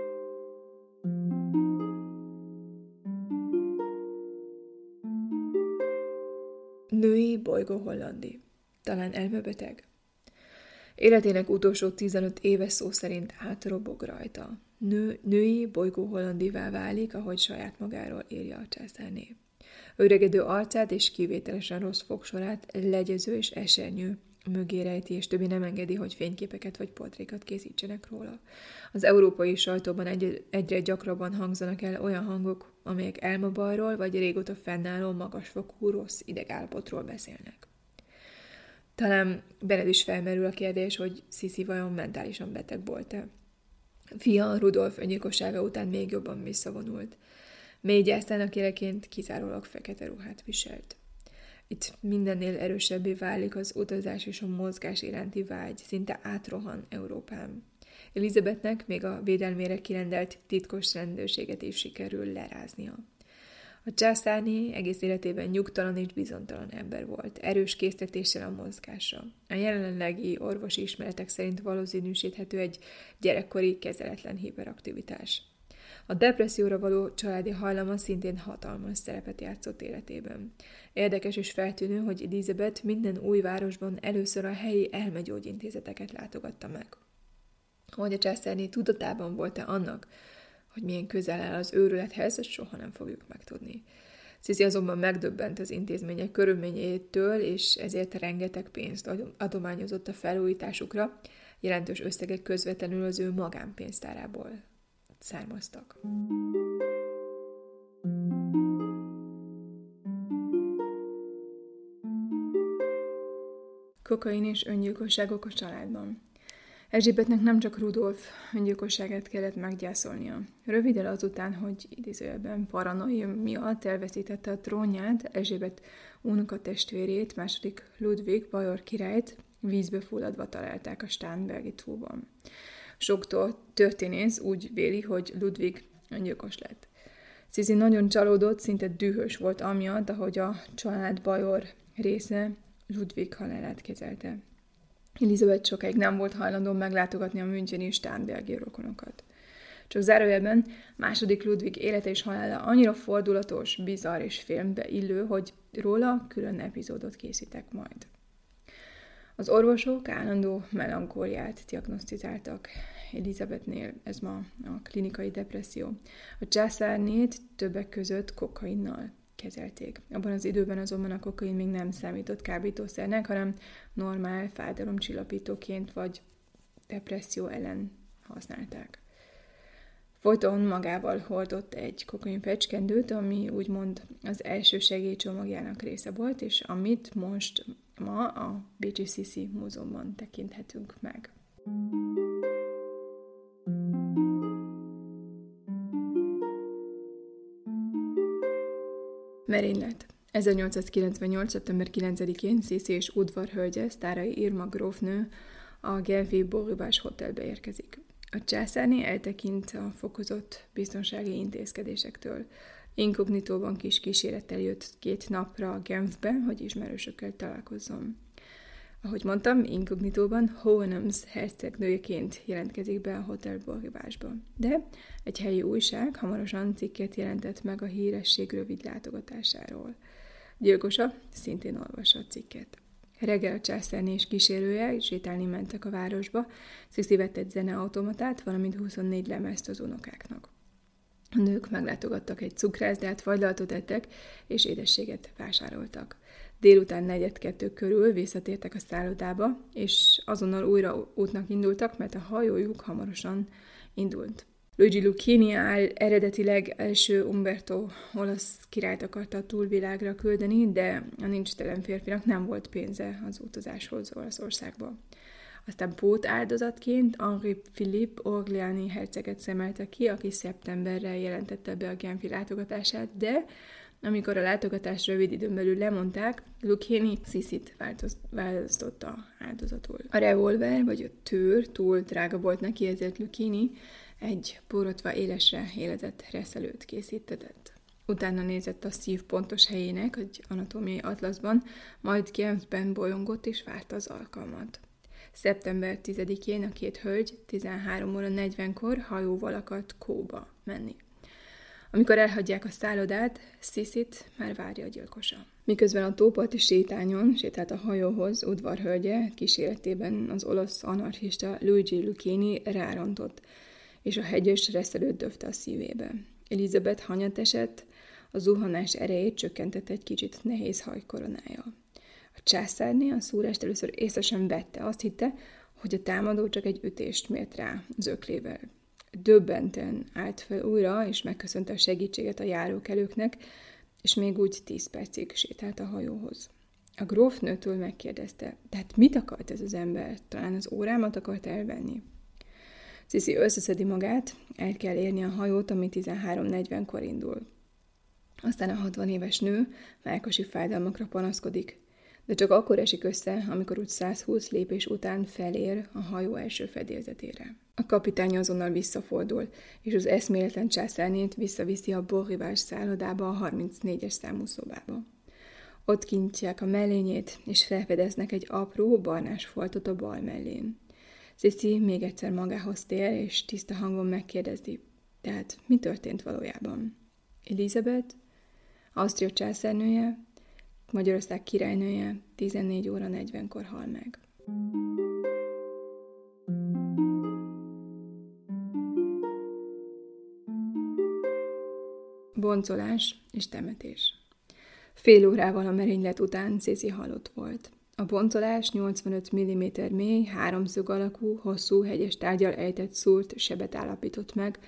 bolygó hollandi. Talán elmebeteg? Életének utolsó 15 éve szó szerint átrobog rajta. Nő, női bolygó hollandivá válik, ahogy saját magáról írja a császárné. Öregedő arcát és kivételesen rossz fogsorát legyező és esernyő mögé rejti, és többi nem engedi, hogy fényképeket vagy portrékat készítsenek róla. Az európai sajtóban egy- egyre gyakrabban hangzanak el olyan hangok, amelyek elmabalról vagy régóta fennálló magasfokú rossz idegállapotról beszélnek. Talán benned is felmerül a kérdés, hogy Sisi vajon mentálisan beteg volt-e. Fia Rudolf öngyilkossága után még jobban visszavonult. Gyásztának éleként kizárólag fekete ruhát viselt. Itt mindennél erősebbé válik az utazás és a mozgás iránti vágy, szinte átrohan Európán. Elizabethnek még a védelmére kirendelt titkos rendőrséget is sikerül leráznia. A császárné egész életében nyugtalan és bizontalan ember volt, erős késztetéssel a mozgásra. A jelenlegi orvosi ismeretek szerint valószínűsíthető egy gyerekkori kezeletlen hiperaktivitás. A depresszióra való családi hajlama szintén hatalmas szerepet játszott életében. Érdekes és feltűnő, hogy Elizabeth minden új városban először a helyi elmegyógyintézeteket látogatta meg. Hogy a császárné tudatában volt-e annak, hogy milyen közel áll az őrülethez, ezt soha nem fogjuk megtudni. Cici azonban megdöbbent az intézmények körülményétől, és ezért rengeteg pénzt adományozott a felújításukra, jelentős összegek közvetlenül az ő magánpénztárából származtak. Kokain és öngyilkosságok a családban. Erzsébetnek nem csak Rudolf öngyilkosságát kellett meggyászolnia. Röviddel azután, hogy idézőjelben paranoia miatt elveszítette a trónját, Erzsébet unoka testvérét, második Ludwig Bajor királyt vízbe fulladva találták a Stánbergi tóban. Sok történész úgy véli, hogy Ludwig öngyilkos lett. Cizi nagyon csalódott, szinte dühös volt amiatt, ahogy a család Bajor része Ludwig halálát kezelte. Elizabeth sokáig nem volt hajlandó meglátogatni a Müncheni Stánbergi rokonokat. Csak zárójelben második Ludwig élete és halála annyira fordulatos, bizarr és filmbe illő, hogy róla külön epizódot készítek majd. Az orvosok állandó melankóliát diagnosztizáltak Elizabethnél, ez ma a klinikai depresszió. A császárnét többek között kokainnal kezelték. Abban az időben azonban a kokain még nem számított kábítószernek, hanem normál fájdalomcsillapítóként vagy depresszió ellen használták. Folyton magával hordott egy kokain fecskendőt, ami úgymond az első segélycsomagjának része volt, és amit most ma a BGCC múzeumban tekinthetünk meg. Merénylet 1898. szeptember 9-én Sziszi és udvarhölgye, sztárai Irma grófnő a Genfi Boribás Hotelbe érkezik. A császárné eltekint a fokozott biztonsági intézkedésektől. Inkognitóban kis kísérettel jött két napra Genfbe, hogy ismerősökkel találkozzon. Ahogy mondtam, inkognitóban Hohenems hercegnőjeként jelentkezik be a Hotel Borgibásba. De egy helyi újság hamarosan cikket jelentett meg a híresség rövid látogatásáról. Gyilkosa szintén olvassa a cikket. Reggel a császárné és kísérője sétálni mentek a városba, Sziszi vett egy zeneautomatát, valamint 24 lemezt az unokáknak. A nők meglátogattak egy cukrászdát, fagylaltot ettek, és édességet vásároltak. Délután negyed kettő körül visszatértek a szállodába, és azonnal újra útnak indultak, mert a hajójuk hamarosan indult. Luigi Lucchini áll eredetileg első Umberto olasz királyt akarta a túlvilágra küldeni, de a nincs telen férfinak nem volt pénze az utazáshoz Olaszországba. Aztán pót áldozatként Henri Philippe Orléani herceget szemelte ki, aki szeptemberre jelentette be a Genfi látogatását, de amikor a látogatás rövid időn belül lemondták, Lucchini Sissit választotta áldozatul. A revolver vagy a tőr túl drága volt neki, ezért Lucchini egy borotva élesre élezett reszelőt készítetett. Utána nézett a szív pontos helyének egy anatómiai atlaszban, majd Genfben bolyongott és várta az alkalmat. Szeptember 10-én a két hölgy 13 óra 40-kor hajóval akart Kóba menni. Amikor elhagyják a szállodát, Sziszit már várja a gyilkosa. Miközben a tóparti sétányon sétált a hajóhoz, udvarhölgye kíséretében az olasz anarchista Luigi Lucchini rárontott, és a hegyes reszelőt döfte a szívébe. Elizabeth hanyat esett, a zuhanás erejét csökkentett egy kicsit nehéz hajkoronája. A császárné a szúrást először észre sem vette, azt hitte, hogy a támadó csak egy ütést mért rá zöklével. Döbbenten állt fel újra, és megköszönte a segítséget a járókelőknek, és még úgy tíz percig sétált a hajóhoz. A grófnőtől megkérdezte, tehát mit akart ez az ember? Talán az órámat akart elvenni? Cici összeszedi magát, el kell érni a hajót, ami 13.40-kor indul. Aztán a 60 éves nő melkosi fájdalmakra panaszkodik, de csak akkor esik össze, amikor úgy 120 lépés után felér a hajó első fedélzetére. A kapitány azonnal visszafordul, és az eszméletlen császárnét visszaviszi a borrivás szállodába a 34-es számú szobába. Ott kintják a mellényét, és felfedeznek egy apró, barnás foltot a bal mellén. Cici még egyszer magához tér, és tiszta hangon megkérdezi, tehát mi történt valójában? Elizabeth, Ausztria császárnője, Magyarország királynője 14 óra 40-kor hal meg. Boncolás és temetés. Fél órával a merénylet után Cici halott volt. A boncolás 85 mm mély, háromszög alakú, hosszú, hegyes tárgyal ejtett szúrt sebet állapított meg,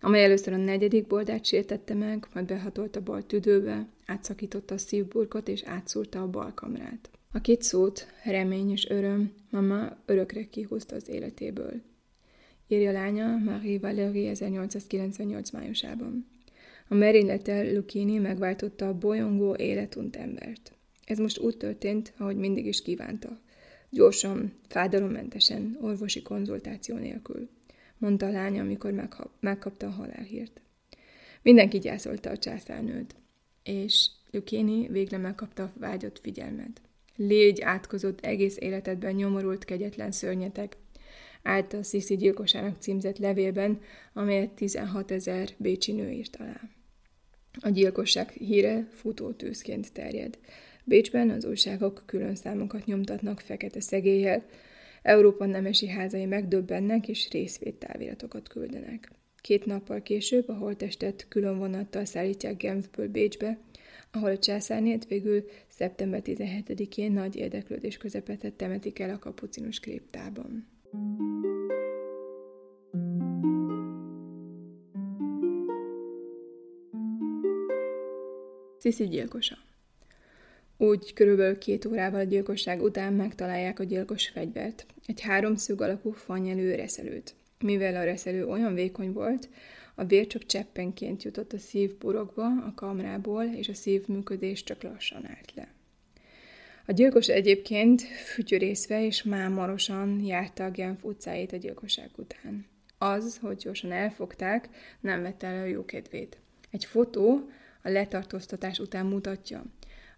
amely először a negyedik boldát sértette meg, majd behatolt a bal tüdőbe, átszakította a szívburkot és átszúrta a bal kamrát. A két szót, remény és öröm, mama örökre kihúzta az életéből. Írja lánya Marie Valérie 1898 májusában. A merénylettel Lucchini megváltotta a bolyongó életunt embert. Ez most úgy történt, ahogy mindig is kívánta. Gyorsan, fájdalommentesen, orvosi konzultáció nélkül, mondta a lánya, amikor megkapta a halálhírt. Mindenki gyászolta a császárnőt, és Lucchini végre megkapta a vágyott figyelmet. Légy átkozott egész életedben nyomorult kegyetlen szörnyetek, állt a Sziszi gyilkosának címzett levélben, amelyet 16 ezer bécsi nő írt alá. A gyilkosság híre futótűzként terjed. Bécsben az újságok külön számokat nyomtatnak fekete szegéllyel, Európa nemesi házai megdöbbennek és részvédtáviratokat küldenek. Két nappal később a holtestet külön vonattal szállítják Genfből Bécsbe, ahol a császárnét végül szeptember 17-én nagy érdeklődés közepette temetik el a kapucinus kriptában. Sziszi gyilkosa úgy körülbelül két órával a gyilkosság után megtalálják a gyilkos fegyvert, egy háromszög alakú fanyelő reszelőt. Mivel a reszelő olyan vékony volt, a vér csak cseppenként jutott a szívburokba, a kamrából, és a szívműködés csak lassan állt le. A gyilkos egyébként fütyörészve és mámorosan járta a Genf utcáit a gyilkosság után. Az, hogy gyorsan elfogták, nem vette el a jókedvét. Egy fotó a letartóztatás után mutatja.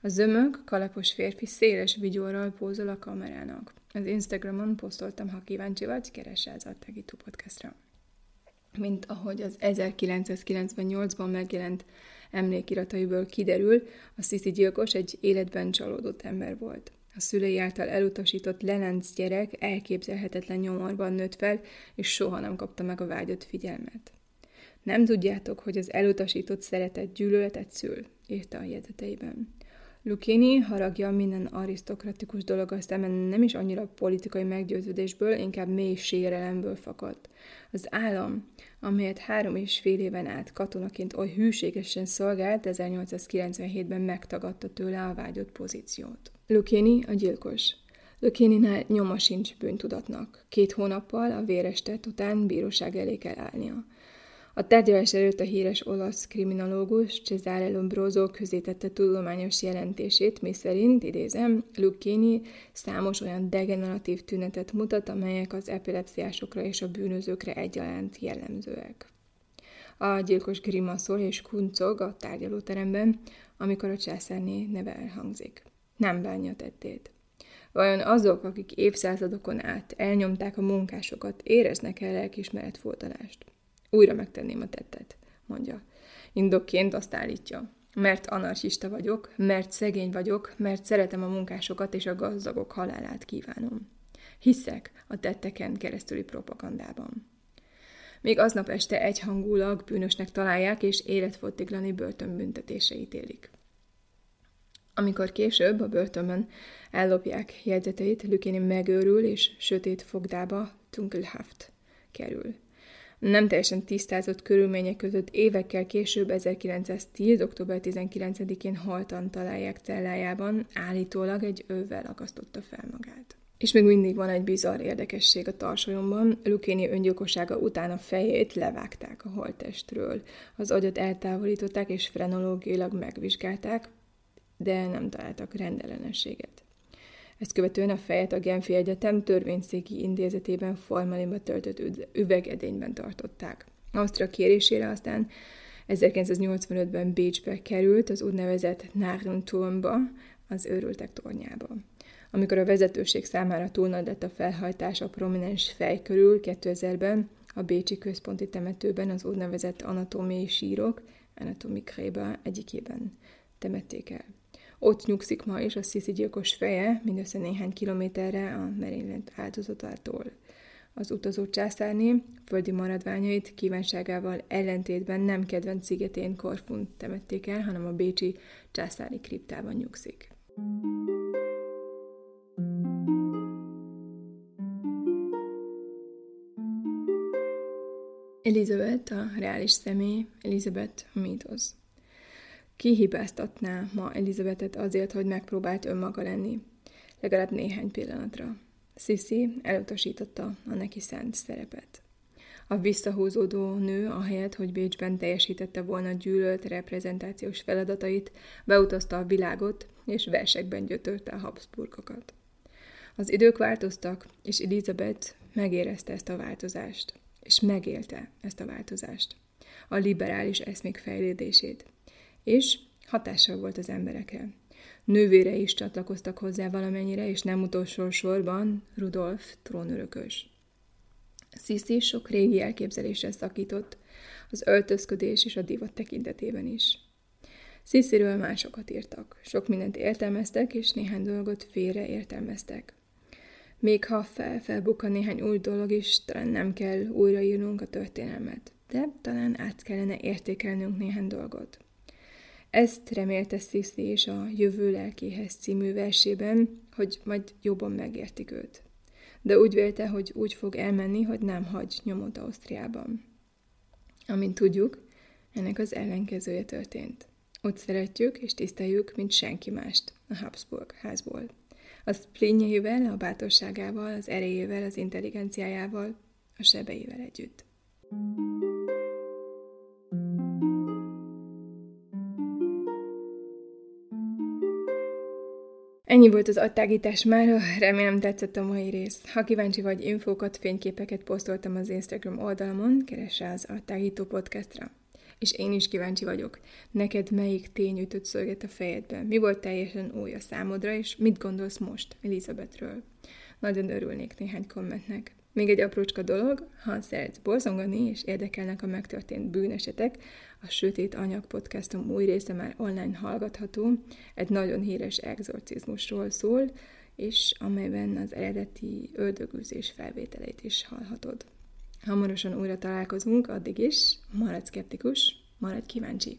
A zömök, kalapos férfi széles vigyorral pózol a kamerának. Az Instagramon posztoltam, ha kíváncsi vagy, keresse az Attagító podcastra. Mint ahogy az 1998-ban megjelent emlékirataiból kiderül, a Sisi gyilkos egy életben csalódott ember volt. A szülei által elutasított Lenenc gyerek elképzelhetetlen nyomorban nőtt fel, és soha nem kapta meg a vágyott figyelmet. Nem tudjátok, hogy az elutasított szeretet gyűlöletet szül, írta a jegyzeteiben. Lucchini haragja minden arisztokratikus dolog szemben nem is annyira politikai meggyőződésből, inkább mély sérelemből fakadt. Az állam, amelyet három és fél éven át katonaként oly hűségesen szolgált, 1897-ben megtagadta tőle a vágyott pozíciót. Lucchini a gyilkos. Lökéninál nyoma sincs bűntudatnak. Két hónappal a véres tett után bíróság elé kell állnia. A tárgyalás előtt a híres olasz kriminológus Cesare Lombroso közétette tudományos jelentését, mi szerint, idézem, Lucchini számos olyan degeneratív tünetet mutat, amelyek az epilepsziásokra és a bűnözőkre egyaránt jellemzőek. A gyilkos grimaszol és kuncog a tárgyalóteremben, amikor a császárné neve elhangzik. Nem bánja tettét. Vajon azok, akik évszázadokon át elnyomták a munkásokat, éreznek el lelkismeret fordalást? Újra megtenném a tettet, mondja. Indokként azt állítja. Mert anarchista vagyok, mert szegény vagyok, mert szeretem a munkásokat és a gazdagok halálát kívánom. Hiszek a tetteken keresztüli propagandában. Még aznap este egyhangulag bűnösnek találják, és életfogytiglani börtönbüntetése ítélik. Amikor később a börtönben ellopják jegyzeteit, Lükini megőrül, és sötét fogdába, Tunkelhaft kerül nem teljesen tisztázott körülmények között évekkel később, 1910. október 19-én haltan találják cellájában, állítólag egy övvel akasztotta fel magát. És még mindig van egy bizarr érdekesség a tarsolyomban. Lukéni öngyilkossága után a fejét levágták a holttestről. Az agyat eltávolították és frenológiailag megvizsgálták, de nem találtak rendellenességet. Ezt követően a fejet a Genfi Egyetem törvényszéki intézetében formalinba töltött üvegedényben tartották. Ausztria kérésére aztán 1985-ben Bécsbe került az úgynevezett Narrenturmba, az őrültek tornyába. Amikor a vezetőség számára túl nagy lett a felhajtás a prominens fej körül 2000-ben, a Bécsi Központi Temetőben az úgynevezett anatómiai sírok, anatomikréba egyikében temették el. Ott nyugszik ma is a Sisi gyilkos feje, mindössze néhány kilométerre a merénylet áldozatától. Az utazó császárné földi maradványait kívánságával ellentétben nem kedvenc szigetén Korfun temették el, hanem a bécsi császári kriptában nyugszik. Elizabeth a reális személy, Elizabeth a mítosz. Ki hibáztatná ma Elizabetet azért, hogy megpróbált önmaga lenni? Legalább néhány pillanatra. Sisi elutasította a neki szánt szerepet. A visszahúzódó nő, ahelyett, hogy Bécsben teljesítette volna gyűlölt reprezentációs feladatait, beutazta a világot, és versekben gyötörte a Habsburgokat. Az idők változtak, és Elizabeth megérezte ezt a változást, és megélte ezt a változást, a liberális eszmék fejlődését, és hatással volt az emberekre. Nővére is csatlakoztak hozzá valamennyire, és nem utolsó sorban Rudolf trónörökös. Sisi sok régi elképzelésre szakított, az öltözködés és a divat tekintetében is. Szisziről másokat írtak, sok mindent értelmeztek, és néhány dolgot félre értelmeztek. Még ha fel-felbukkan néhány új dolog is, talán nem kell újraírnunk a történelmet, de talán át kellene értékelnünk néhány dolgot. Ezt remélte Sisi is a Jövő lelkéhez című versében, hogy majd jobban megértik őt. De úgy vélte, hogy úgy fog elmenni, hogy nem hagy nyomot Ausztriában. Amint tudjuk, ennek az ellenkezője történt. Ott szeretjük és tiszteljük, mint senki mást a Habsburg házból. A splényeivel, a bátorságával, az erejével, az intelligenciájával, a sebeivel együtt. thank you Ennyi volt az adtágítás már, remélem tetszett a mai rész. Ha kíváncsi vagy infókat, fényképeket posztoltam az Instagram oldalamon, keres rá az adtágító podcastra. És én is kíváncsi vagyok. Neked melyik tény ütött szöget a fejedbe? Mi volt teljesen új a számodra, és mit gondolsz most Elizabethről? Nagyon örülnék néhány kommentnek. Még egy aprócska dolog, ha szeretsz borzongani és érdekelnek a megtörtént bűnesetek, a Sötét Anyag podcastom új része már online hallgatható, egy nagyon híres exorcizmusról szól, és amelyben az eredeti öldögűzés felvételeit is hallhatod. Hamarosan újra találkozunk, addig is maradj szkeptikus, maradj kíváncsi!